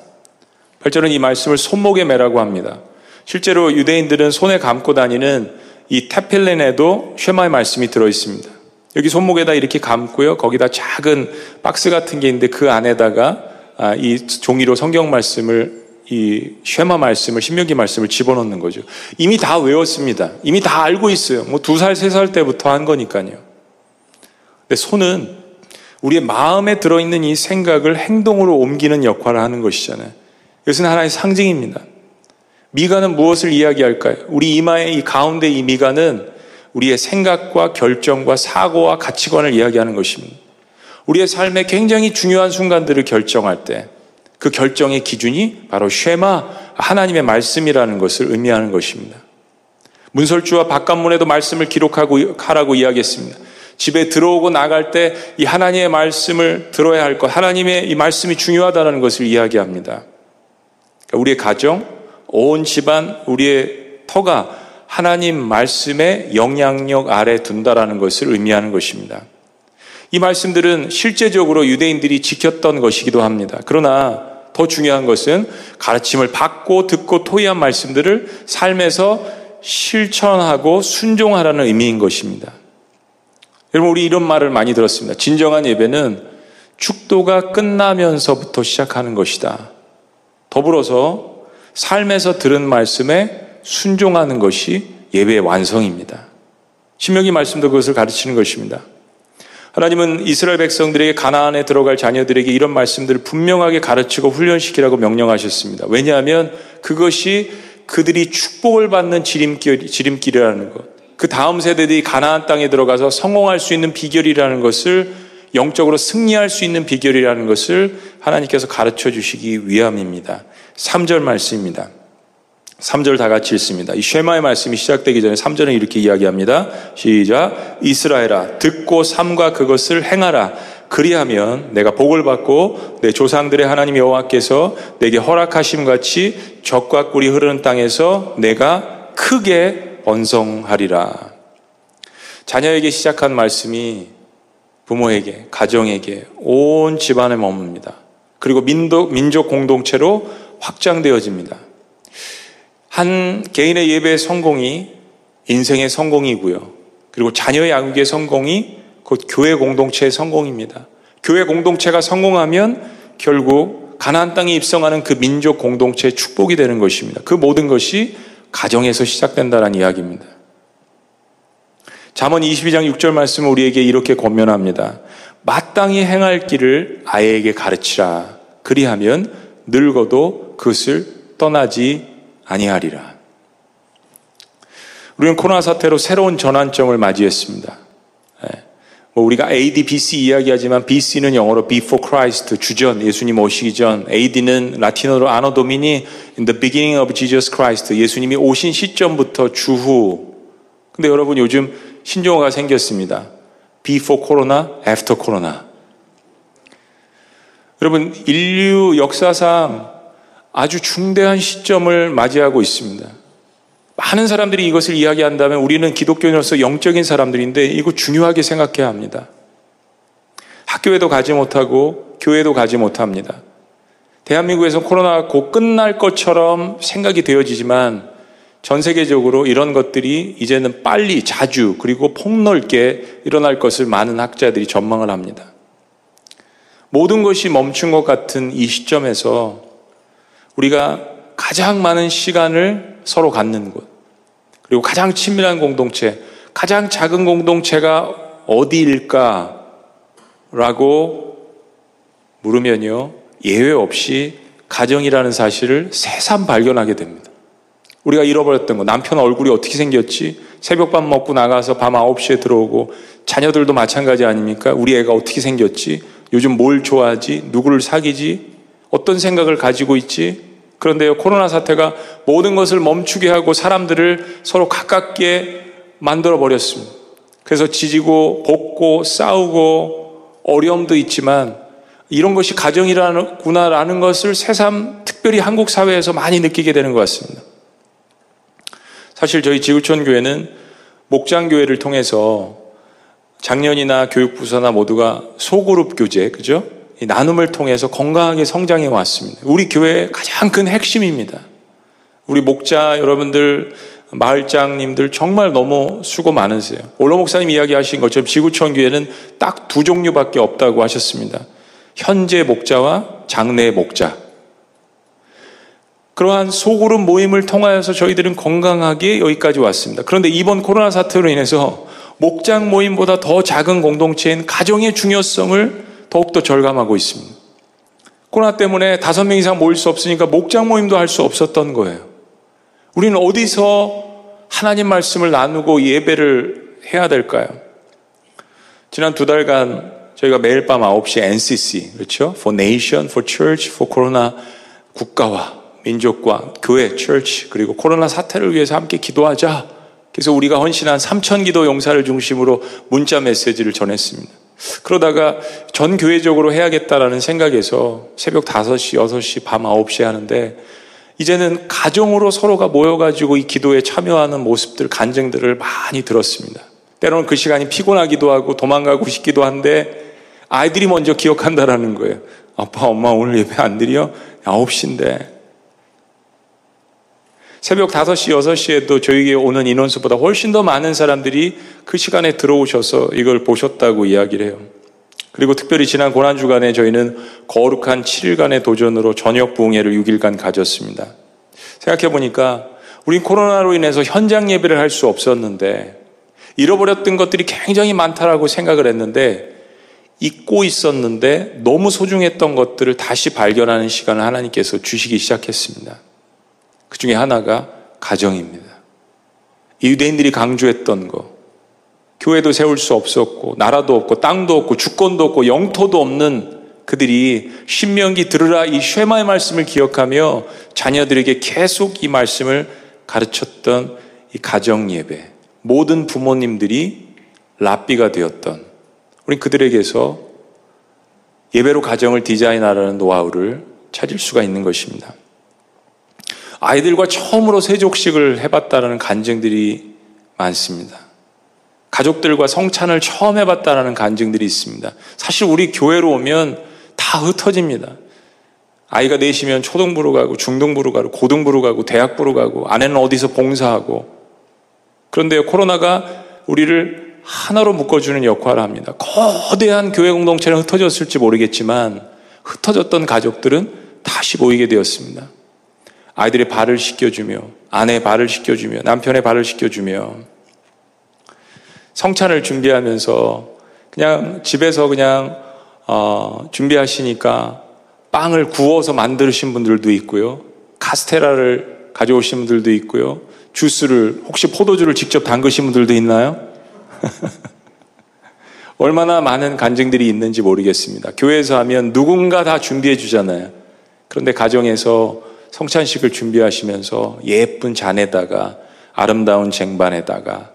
8절은 이 말씀을 손목에 매라고 합니다. 실제로 유대인들은 손에 감고 다니는 이 테필렌에도 쉐마의 말씀이 들어 있습니다. 여기 손목에다 이렇게 감고요. 거기다 작은 박스 같은 게 있는데 그 안에다가 아, 이 종이로 성경 말씀을 이 쉐마 말씀을 신명기 말씀을 집어넣는 거죠. 이미 다 외웠습니다. 이미 다 알고 있어요. 뭐 두 살, 세 살 때부터 한 거니까요. 근데 손은 우리의 마음에 들어 있는 이 생각을 행동으로 옮기는 역할을 하는 것이잖아요. 이것은 하나의 상징입니다. 미간은 무엇을 이야기할까요? 우리 이마의 이 가운데 이 미간은 우리의 생각과 결정과 사고와 가치관을 이야기하는 것입니다. 우리의 삶에 굉장히 중요한 순간들을 결정할 때, 그 결정의 기준이 바로 쉐마 하나님의 말씀이라는 것을 의미하는 것입니다. 문설주와 바깥문에도 말씀을 기록하고 하라고 이야기했습니다. 집에 들어오고 나갈 때 이 하나님의 말씀을 들어야 할 것, 하나님의 이 말씀이 중요하다는 것을 이야기합니다. 그러니까 우리의 가정, 온 집안, 우리의 터가 하나님 말씀의 영향력 아래 둔다라는 것을 의미하는 것입니다. 이 말씀들은 실제적으로 유대인들이 지켰던 것이기도 합니다. 그러나 더 중요한 것은 가르침을 받고 듣고 토의한 말씀들을 삶에서 실천하고 순종하라는 의미인 것입니다. 여러분, 우리 이런 말을 많이 들었습니다. 진정한 예배는 축도가 끝나면서부터 시작하는 것이다. 더불어서 삶에서 들은 말씀에 순종하는 것이 예배의 완성입니다. 신명기 말씀도 그것을 가르치는 것입니다. 하나님은 이스라엘 백성들에게 가나안에 들어갈 자녀들에게 이런 말씀들을 분명하게 가르치고 훈련시키라고 명령하셨습니다. 왜냐하면 그것이 그들이 축복을 받는 지름길, 지름길이라는 것. 그 다음 세대들이 가나안 땅에 들어가서 성공할 수 있는 비결이라는 것을 영적으로 승리할 수 있는 비결이라는 것을 하나님께서 가르쳐 주시기 위함입니다. 3절 말씀입니다. 3절 다 같이 읽습니다. 이 쉐마의 말씀이 시작되기 전에 3절은 이렇게 이야기합니다. 시작. 이스라엘아, 듣고 삼과 그것을 행하라. 그리하면 내가 복을 받고 내 조상들의 하나님 여호와께서 내게 허락하심 같이 적과 꿀이 흐르는 땅에서 내가 크게 번성하리라. 자녀에게 시작한 말씀이 부모에게, 가정에게, 온 집안에 머뭅니다. 그리고 민족, 민족 공동체로 확장되어집니다. 한 개인의 예배의 성공이 인생의 성공이고요. 그리고 자녀의 양육의 성공이 곧 교회 공동체의 성공입니다. 교회 공동체가 성공하면 결국 가나안 땅에 입성하는 그 민족 공동체의 축복이 되는 것입니다. 그 모든 것이 가정에서 시작된다는 이야기입니다. 잠언 22장 6절 말씀은 우리에게 이렇게 권면합니다. 마땅히 행할 길을 아이에게 가르치라. 그리하면 늙어도 그것을 떠나지 아니하리라. 우리는 코로나 사태로 새로운 전환점을 맞이했습니다. 예. 뭐 우리가 AD, BC 이야기하지만 BC는 영어로 before Christ, 주전, 예수님 오시기 전, AD는 라틴어로 아노 도미니 in the beginning of Jesus Christ, 예수님이 오신 시점부터 주후. 근데 여러분 요즘 신종어가 생겼습니다. before corona, after corona. 여러분 인류 역사상 아주 중대한 시점을 맞이하고 있습니다. 많은 사람들이 이것을 이야기한다면 우리는 기독교인으로서 영적인 사람들인데 이거 중요하게 생각해야 합니다. 학교에도 가지 못하고 교회도 가지 못합니다. 대한민국에서 코로나가 곧 끝날 것처럼 생각이 되어지지만 전 세계적으로 이런 것들이 이제는 빨리 자주 그리고 폭넓게 일어날 것을 많은 학자들이 전망을 합니다. 모든 것이 멈춘 것 같은 이 시점에서 우리가 가장 많은 시간을 서로 갖는 곳, 그리고 가장 친밀한 공동체, 가장 작은 공동체가 어디일까? 라고 물으면요, 예외 없이 가정이라는 사실을 새삼 발견하게 됩니다. 우리가 잃어버렸던 거, 남편 얼굴이 어떻게 생겼지? 새벽밥 먹고 나가서 밤 9시에 들어오고, 자녀들도 마찬가지 아닙니까? 우리 애가 어떻게 생겼지? 요즘 뭘 좋아하지? 누구를 사귀지? 어떤 생각을 가지고 있지? 그런데요, 코로나 사태가 모든 것을 멈추게 하고 사람들을 서로 가깝게 만들어 버렸습니다. 그래서 지지고, 볶고, 싸우고, 어려움도 있지만, 이런 것이 가정이라구나라는 것을 새삼 특별히 한국 사회에서 많이 느끼게 되는 것 같습니다. 사실 저희 지구촌 교회는 목장 교회를 통해서 작년이나 교육부서나 모두가 소그룹 교제, 그죠? 나눔을 통해서 건강하게 성장해 왔습니다. 우리 교회의 가장 큰 핵심입니다. 우리 목자 여러분들, 마을장님들 정말 너무 수고 많으세요. 올로 목사님 이야기하신 것처럼 지구촌 교회는 딱 두 종류밖에 없다고 하셨습니다. 현재 목자와 장래 목자. 그러한 소그룹 모임을 통하여서 저희들은 건강하게 여기까지 왔습니다. 그런데 이번 코로나 사태로 인해서 목장 모임보다 더 작은 공동체인 가정의 중요성을 더욱더 절감하고 있습니다. 코로나 때문에 다섯 명 이상 모일 수 없으니까 목장 모임도 할 수 없었던 거예요. 우리는 어디서 하나님 말씀을 나누고 예배를 해야 될까요? 지난 두 달간 저희가 매일 밤 9시 NCC, 그렇죠? For Nation, For Church, For Corona 국가와 민족과 교회, church, 그리고 코로나 사태를 위해서 함께 기도하자. 그래서 우리가 헌신한 3천 기도 용사를 중심으로 문자 메시지를 전했습니다. 그러다가 전 교회적으로 해야겠다라는 생각에서 새벽 5시, 6시, 밤 9시 하는데 이제는 가정으로 서로가 모여가지고 이 기도에 참여하는 모습들, 간증들을 많이 들었습니다. 때로는 그 시간이 피곤하기도 하고 도망가고 싶기도 한데 아이들이 먼저 기억한다라는 거예요. 아빠, 엄마 오늘 예배 안 드려? 9시인데. 새벽 5시, 6시에도 저에게 오는 인원수보다 훨씬 더 많은 사람들이 그 시간에 들어오셔서 이걸 보셨다고 이야기를 해요. 그리고 특별히 지난 고난주간에 저희는 거룩한 7일간의 도전으로 저녁 부흥회를 6일간 가졌습니다. 생각해 보니까 우린 코로나로 인해서 현장 예배를 할 수 없었는데 잃어버렸던 것들이 굉장히 많다라고 생각을 했는데 잊고 있었는데 너무 소중했던 것들을 다시 발견하는 시간을 하나님께서 주시기 시작했습니다. 그 중에 하나가 가정입니다. 유대인들이 강조했던 거. 교회도 세울 수 없었고, 나라도 없고, 땅도 없고, 주권도 없고, 영토도 없는 그들이 신명기 들으라 이 쉐마의 말씀을 기억하며 자녀들에게 계속 이 말씀을 가르쳤던 이 가정 예배. 모든 부모님들이 랍비가 되었던 우리 그들에게서 예배로 가정을 디자인하라는 노하우를 찾을 수가 있는 것입니다. 아이들과 처음으로 세족식을 해봤다는 간증들이 많습니다. 가족들과 성찬을 처음 해봤다는 간증들이 있습니다. 사실 우리 교회로 오면 다 흩어집니다. 아이가 내시면 초등부로 가고 중등부로 가고 고등부로 가고 대학부로 가고 아내는 어디서 봉사하고 그런데 코로나가 우리를 하나로 묶어주는 역할을 합니다. 거대한 교회 공동체는 흩어졌을지 모르겠지만 흩어졌던 가족들은 다시 모이게 되었습니다. 아이들의 발을 씻겨주며 아내의 발을 씻겨주며 남편의 발을 씻겨주며 성찬을 준비하면서 그냥 집에서 그냥 어, 준비하시니까 빵을 구워서 만드신 분들도 있고요. 카스테라를 가져오신 분들도 있고요. 주스를 혹시 포도주를 직접 담그신 분들도 있나요? 얼마나 많은 간증들이 있는지 모르겠습니다. 교회에서 하면 누군가 다 준비해 주잖아요. 그런데 가정에서 성찬식을 준비하시면서 예쁜 잔에다가 아름다운 쟁반에다가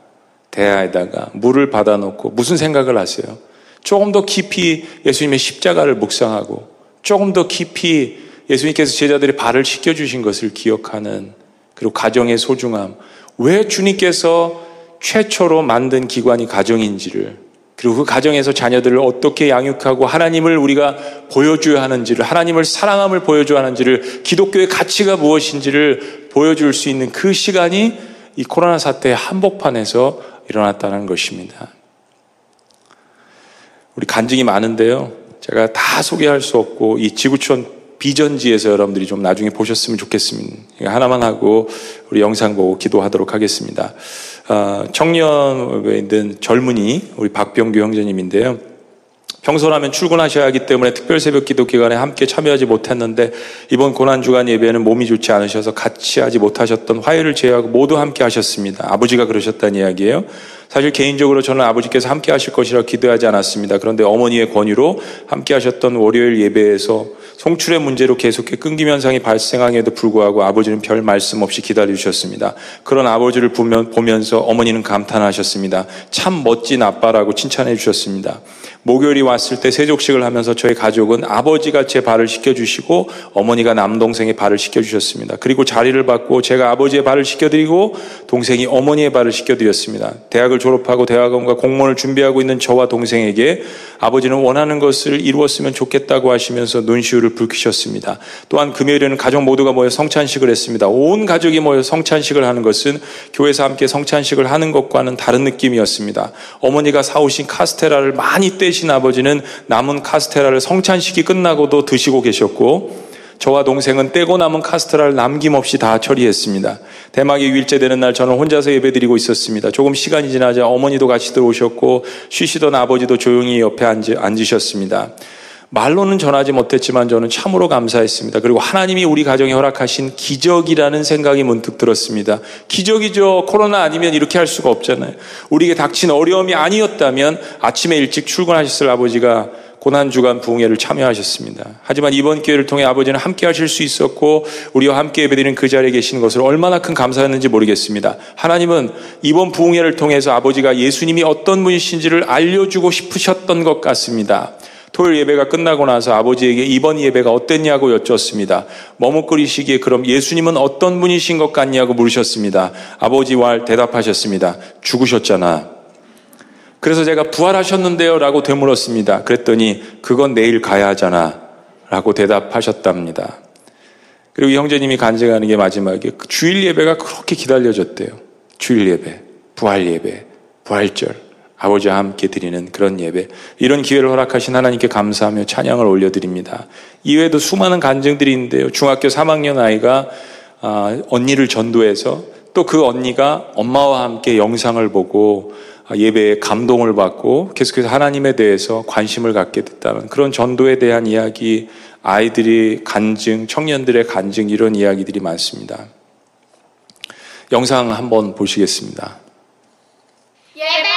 대야에다가 물을 받아놓고 무슨 생각을 하세요? 조금 더 깊이 예수님의 십자가를 묵상하고 조금 더 깊이 예수님께서 제자들의 발을 씻겨주신 것을 기억하는 그리고 가정의 소중함. 왜 주님께서 최초로 만든 기관이 가정인지를 그리고 그 가정에서 자녀들을 어떻게 양육하고 하나님을 우리가 보여줘야 하는지를 하나님을 사랑함을 보여줘야 하는지를 기독교의 가치가 무엇인지를 보여줄 수 있는 그 시간이 이 코로나 사태의 한복판에서 일어났다는 것입니다. 우리 간증이 많은데요. 제가 다 소개할 수 없고 이 지구촌 비전지에서 여러분들이 좀 나중에 보셨으면 좋겠습니다. 하나만 하고 우리 영상 보고 기도하도록 하겠습니다. 어, 청년에 있는 젊은이 우리 박병규 형제님인데요. 평소라면 출근하셔야 하기 때문에 특별 새벽 기도 기간에 함께 참여하지 못했는데 이번 고난 주간 예배는 몸이 좋지 않으셔서 같이 하지 못하셨던 화요일을 제외하고 모두 함께 하셨습니다. 아버지가 그러셨다는 이야기예요. 사실 개인적으로 저는 아버지께서 함께 하실 것이라 기도하지 않았습니다. 그런데 어머니의 권유로 함께 하셨던 월요일 예배에서 송출의 문제로 계속해 끊김 현상이 발생하에도 불구하고 아버지는 별 말씀 없이 기다려 주셨습니다. 그런 아버지를 보면서 어머니는 감탄하셨습니다. 참 멋진 아빠라고 칭찬해 주셨습니다. 목요일이 왔을 때 세족식을 하면서 저희 가족은 아버지가 제 발을 씻겨주시고 어머니가 남동생의 발을 씻겨주셨습니다. 그리고 자리를 받고 제가 아버지의 발을 씻겨드리고 동생이 어머니의 발을 씻겨드렸습니다. 대학을 졸업하고 대학원과 공무원을 준비하고 있는 저와 동생에게 아버지는 원하는 것을 이루었으면 좋겠다고 하시면서 눈시울을 붉히셨습니다. 또한 금요일에는 가족 모두가 모여 성찬식을 했습니다. 온 가족이 모여 성찬식을 하는 것은 교회에서 함께 성찬식을 하는 것과는 다른 느낌이었습니다. 어머니가 사오신 카스테라를 많이 떼신 아버지는 남은 카스테라를 성찬식이 끝나고도 드시고 계셨고 저와 동생은 떼고 남은 카스테라를 남김없이 다 처리했습니다. 대막이 일째 되는 날 저는 혼자서 예배드리고 있었습니다. 조금 시간이 지나자 어머니도 같이 들어오셨고 쉬시던 아버지도 조용히 옆에 앉으셨습니다. 말로는 전하지 못했지만 저는 참으로 감사했습니다. 그리고 하나님이 우리 가정에 허락하신 기적이라는 생각이 문득 들었습니다. 기적이죠. 코로나 아니면 이렇게 할 수가 없잖아요. 우리에게 닥친 어려움이 아니었다면 아침에 일찍 출근하셨을 아버지가 고난주간 부흥회를 참여하셨습니다. 하지만 이번 기회를 통해 아버지는 함께 하실 수 있었고 우리와 함께 예배드리는 그 자리에 계시는 것을 얼마나 큰 감사였는지 모르겠습니다. 하나님은 이번 부흥회를 통해서 아버지가 예수님이 어떤 분이신지를 알려주고 싶으셨던 것 같습니다. 토요일 예배가 끝나고 나서 아버지에게 이번 예배가 어땠냐고 여쭈었습니다. 머뭇거리시기에 그럼 예수님은 어떤 분이신 것 같냐고 물으셨습니다. 아버지와 대답하셨습니다. 죽으셨잖아. 그래서 제가 부활하셨는데요? 라고 되물었습니다. 그랬더니 그건 내일 가야 하잖아. 라고 대답하셨답니다. 그리고 형제님이 간증하는 게 마지막에 그 주일 예배가 그렇게 기다려졌대요. 주일 예배, 부활 예배, 부활절, 아버지와 함께 드리는 그런 예배. 이런 기회를 허락하신 하나님께 감사하며 찬양을 올려드립니다. 이외에도 수많은 간증들이 있는데요. 중학교 3학년 아이가 아, 언니를 전도해서 또 그 언니가 엄마와 함께 영상을 보고 예배에 감동을 받고 계속해서 하나님에 대해서 관심을 갖게 됐다는 그런 전도에 대한 이야기, 아이들이 간증, 청년들의 간증 이런 이야기들이 많습니다. 영상 한번 보시겠습니다. 예배로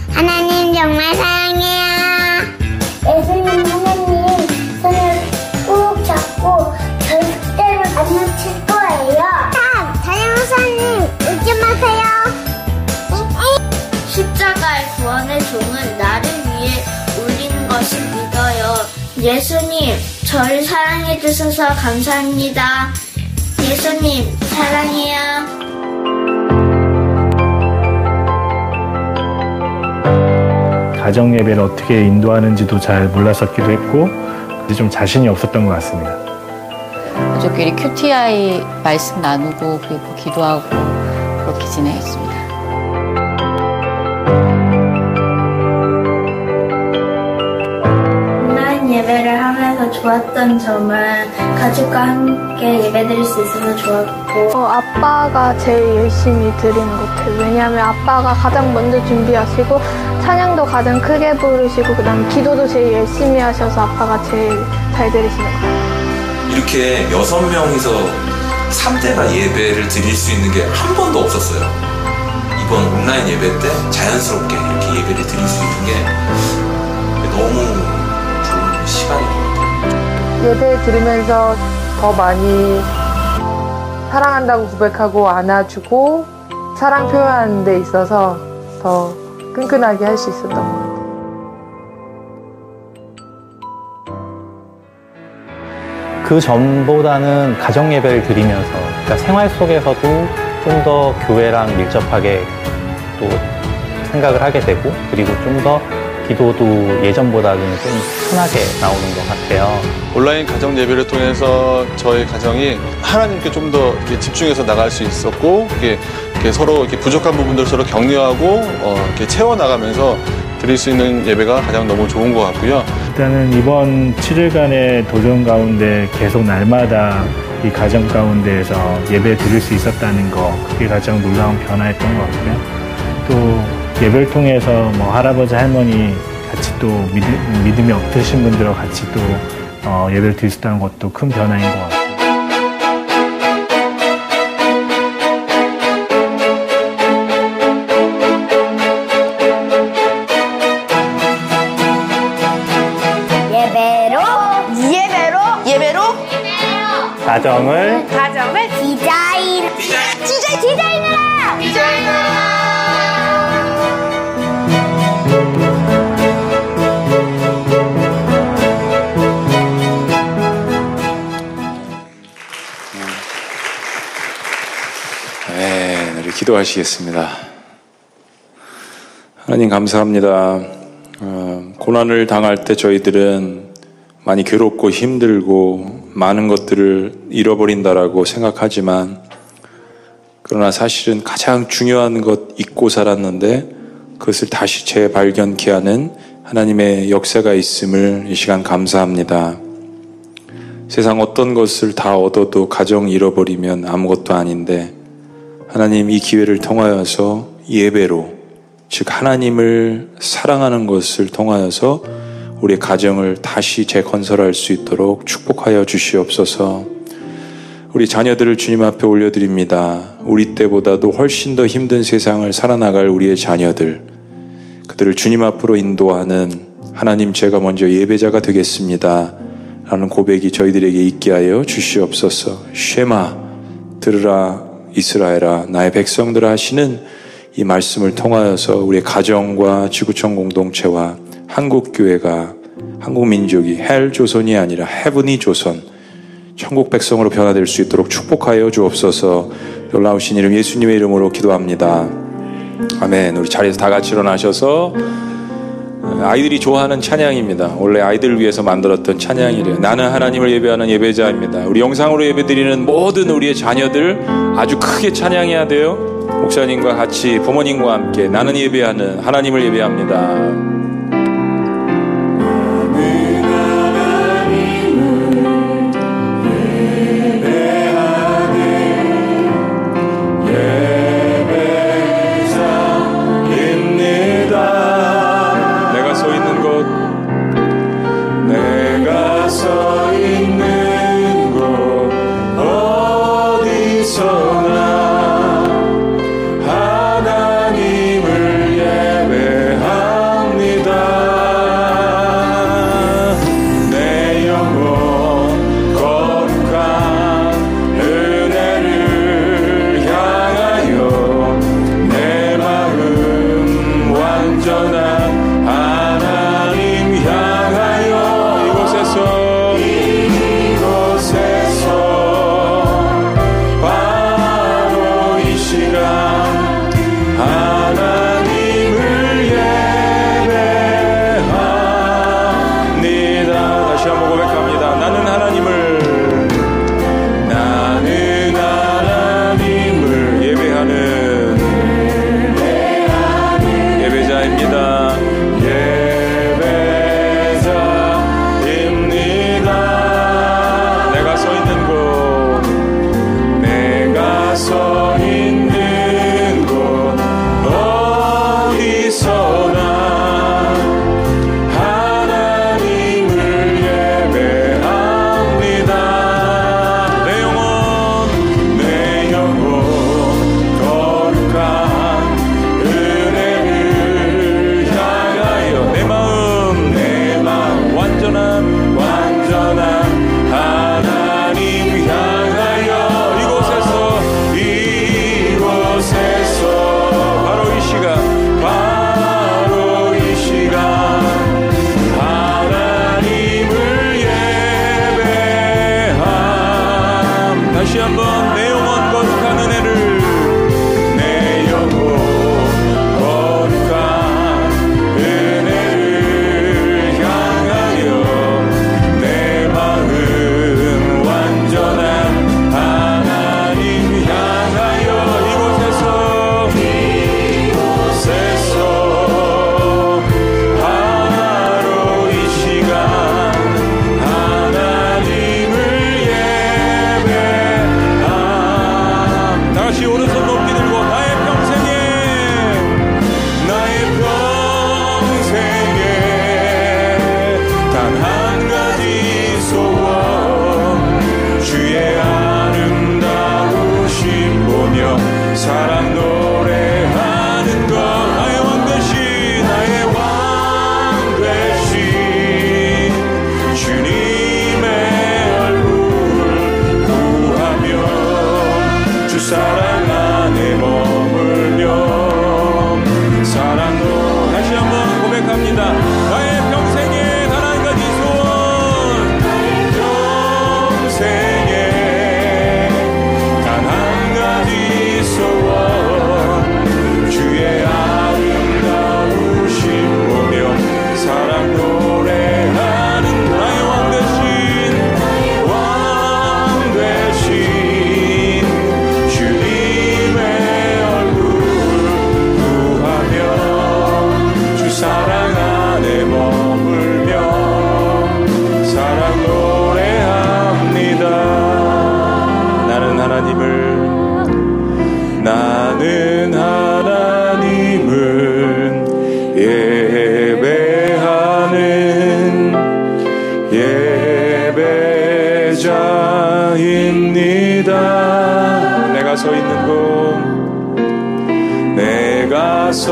하나님 정말 사랑해요. 예수님 하나님 손을 꼭 잡고 절대로 안 놓칠 거예요. 참, 자영사님 웃지 마세요. 십자가의 구원의 종은 나를 위해 울리는 것을 믿어요. 예수님, 저를 사랑해 주셔서 감사합니다. 예수님, 사랑해요. 가정 예배를 어떻게 인도하는지도 잘 몰랐었기도 했고 좀 자신이 없었던 것 같습니다. 가족끼리 QTI 말씀 나누고 그리고 기도하고 그렇게 진행했습니다. 온라인 예배를 하면서 좋았던 점은 가족과 함께 예배드릴 수 있어서 좋았고 어, 아빠가 제일 열심히 드리는 것 같아요. 왜냐하면 아빠가 가장 먼저 준비하시고 찬양도 가장 크게 부르시고 그다음 기도도 제일 열심히 하셔서 아빠가 제일 잘것 같아요. 이렇게 여섯 명이서 3대가 예배를 드릴 수 있는 게 한 번도 없었어요. 이번 온라인 예배 때 자연스럽게 이렇게 예배를 드릴 수 있는 게 너무 좋은 같아요. 예배 들으면서 더 많이 사랑한다고 고백하고 안아주고 사랑 표현하는 데 있어서 더 끈끈하게 할 수 있었던 것 같아요. 그 전보다는 가정 예배를 드리면서 그러니까 생활 속에서도 좀 더 교회랑 밀접하게 또 생각을 하게 되고 그리고 좀 더 기도도 예전보다는 좀 편하게 나오는 것 같아요. 온라인 가정 예배를 통해서 저희 가정이 하나님께 좀 더 집중해서 나갈 수 있었고 이렇게, 이렇게 서로 이렇게 부족한 부분들 서로 격려하고 어, 이렇게 채워 나가면서 드릴 수 있는 예배가 가장 너무 좋은 것 같고요. 일단은 이번 7일간의 도전 가운데 계속 날마다 이 가정 가운데에서 예배 드릴 수 있었다는 거 그게 가장 놀라운 변화였던 것 같고요. 또 예배를 통해서 뭐 할아버지 할머니 같이 또 믿, 믿음이 없으신 분들과 같이 또 어, 예배를 드릴 수 있다는 것도 큰 변화인 것 같아요. 가정을 가정을 디자인 디자인 디자인해라 디자인해라 네, 우리 기도하시겠습니다. 하나님 감사합니다. 어, 고난을 당할 때 저희들은 많이 괴롭고 힘들고 많은 것들을 잃어버린다라고 생각하지만 그러나 사실은 가장 중요한 것 잊고 살았는데 그것을 다시 재발견케 하는 하나님의 역사가 있음을 이 시간 감사합니다. 세상 어떤 것을 다 얻어도 가정 잃어버리면 아무것도 아닌데 하나님 이 기회를 통하여서 예배로 즉 하나님을 사랑하는 것을 통하여서 우리 가정을 다시 재건설할 수 있도록 축복하여 주시옵소서. 우리 자녀들을 주님 앞에 올려드립니다. 우리 때보다도 훨씬 더 힘든 세상을 살아나갈 우리의 자녀들, 그들을 주님 앞으로 인도하는 하나님 제가 먼저 예배자가 되겠습니다. 라는 고백이 저희들에게 있게 하여 주시옵소서. 쉐마 들으라 이스라엘아 나의 백성들아 하시는 이 말씀을 통하여서 우리의 가정과 지구촌 공동체와 한국 교회가 한국 민족이 헬 조선이 아니라 헤븐이 조선 천국 백성으로 변화될 수 있도록 축복하여 주옵소서. 놀라우신 이름 예수님의 이름으로 기도합니다. 아멘. 우리 자리에서 다 같이 일어나셔서 아이들이 좋아하는 찬양입니다. 원래 아이들을 위해서 만들었던 찬양이래요. 나는 하나님을 예배하는 예배자입니다. 우리 영상으로 예배드리는 모든 우리의 자녀들 아주 크게 찬양해야 돼요. 목사님과 같이 부모님과 함께 나는 예배하는 하나님을 예배합니다.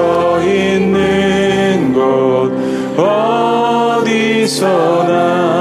서 있는 곳 어디서나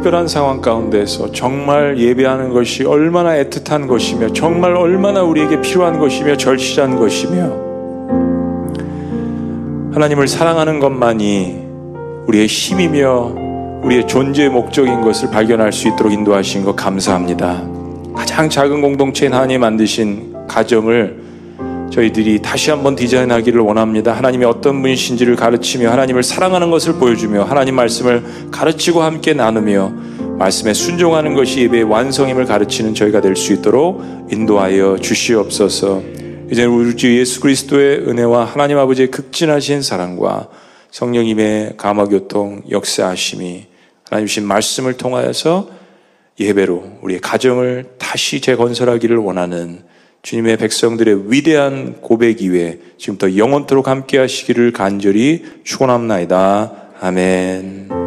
특별한 상황 가운데서 정말 예배하는 것이 얼마나 애틋한 것이며 정말 얼마나 우리에게 필요한 것이며 절실한 것이며 하나님을 사랑하는 것만이 우리의 힘이며 우리의 존재의 목적인 것을 발견할 수 있도록 인도하신 것 감사합니다. 가장 작은 공동체인 하나님 만드신 가정을 저희들이 다시 한번 디자인하기를 원합니다. 하나님이 어떤 분이신지를 가르치며 하나님을 사랑하는 것을 보여주며 하나님 말씀을 가르치고 함께 나누며 말씀에 순종하는 것이 예배의 완성임을 가르치는 저희가 될 수 있도록 인도하여 주시옵소서. 이제 우리 주 예수 그리스도의 은혜와 하나님 아버지의 극진하신 사랑과 성령님의 감화교통 역사하심이 하나님 신 말씀을 통하여서 예배로 우리의 가정을 다시 재건설하기를 원하는 주님의 백성들의 위대한 고백 이외에 지금부터 영원토록 함께 하시기를 간절히 축원합나이다. 아멘.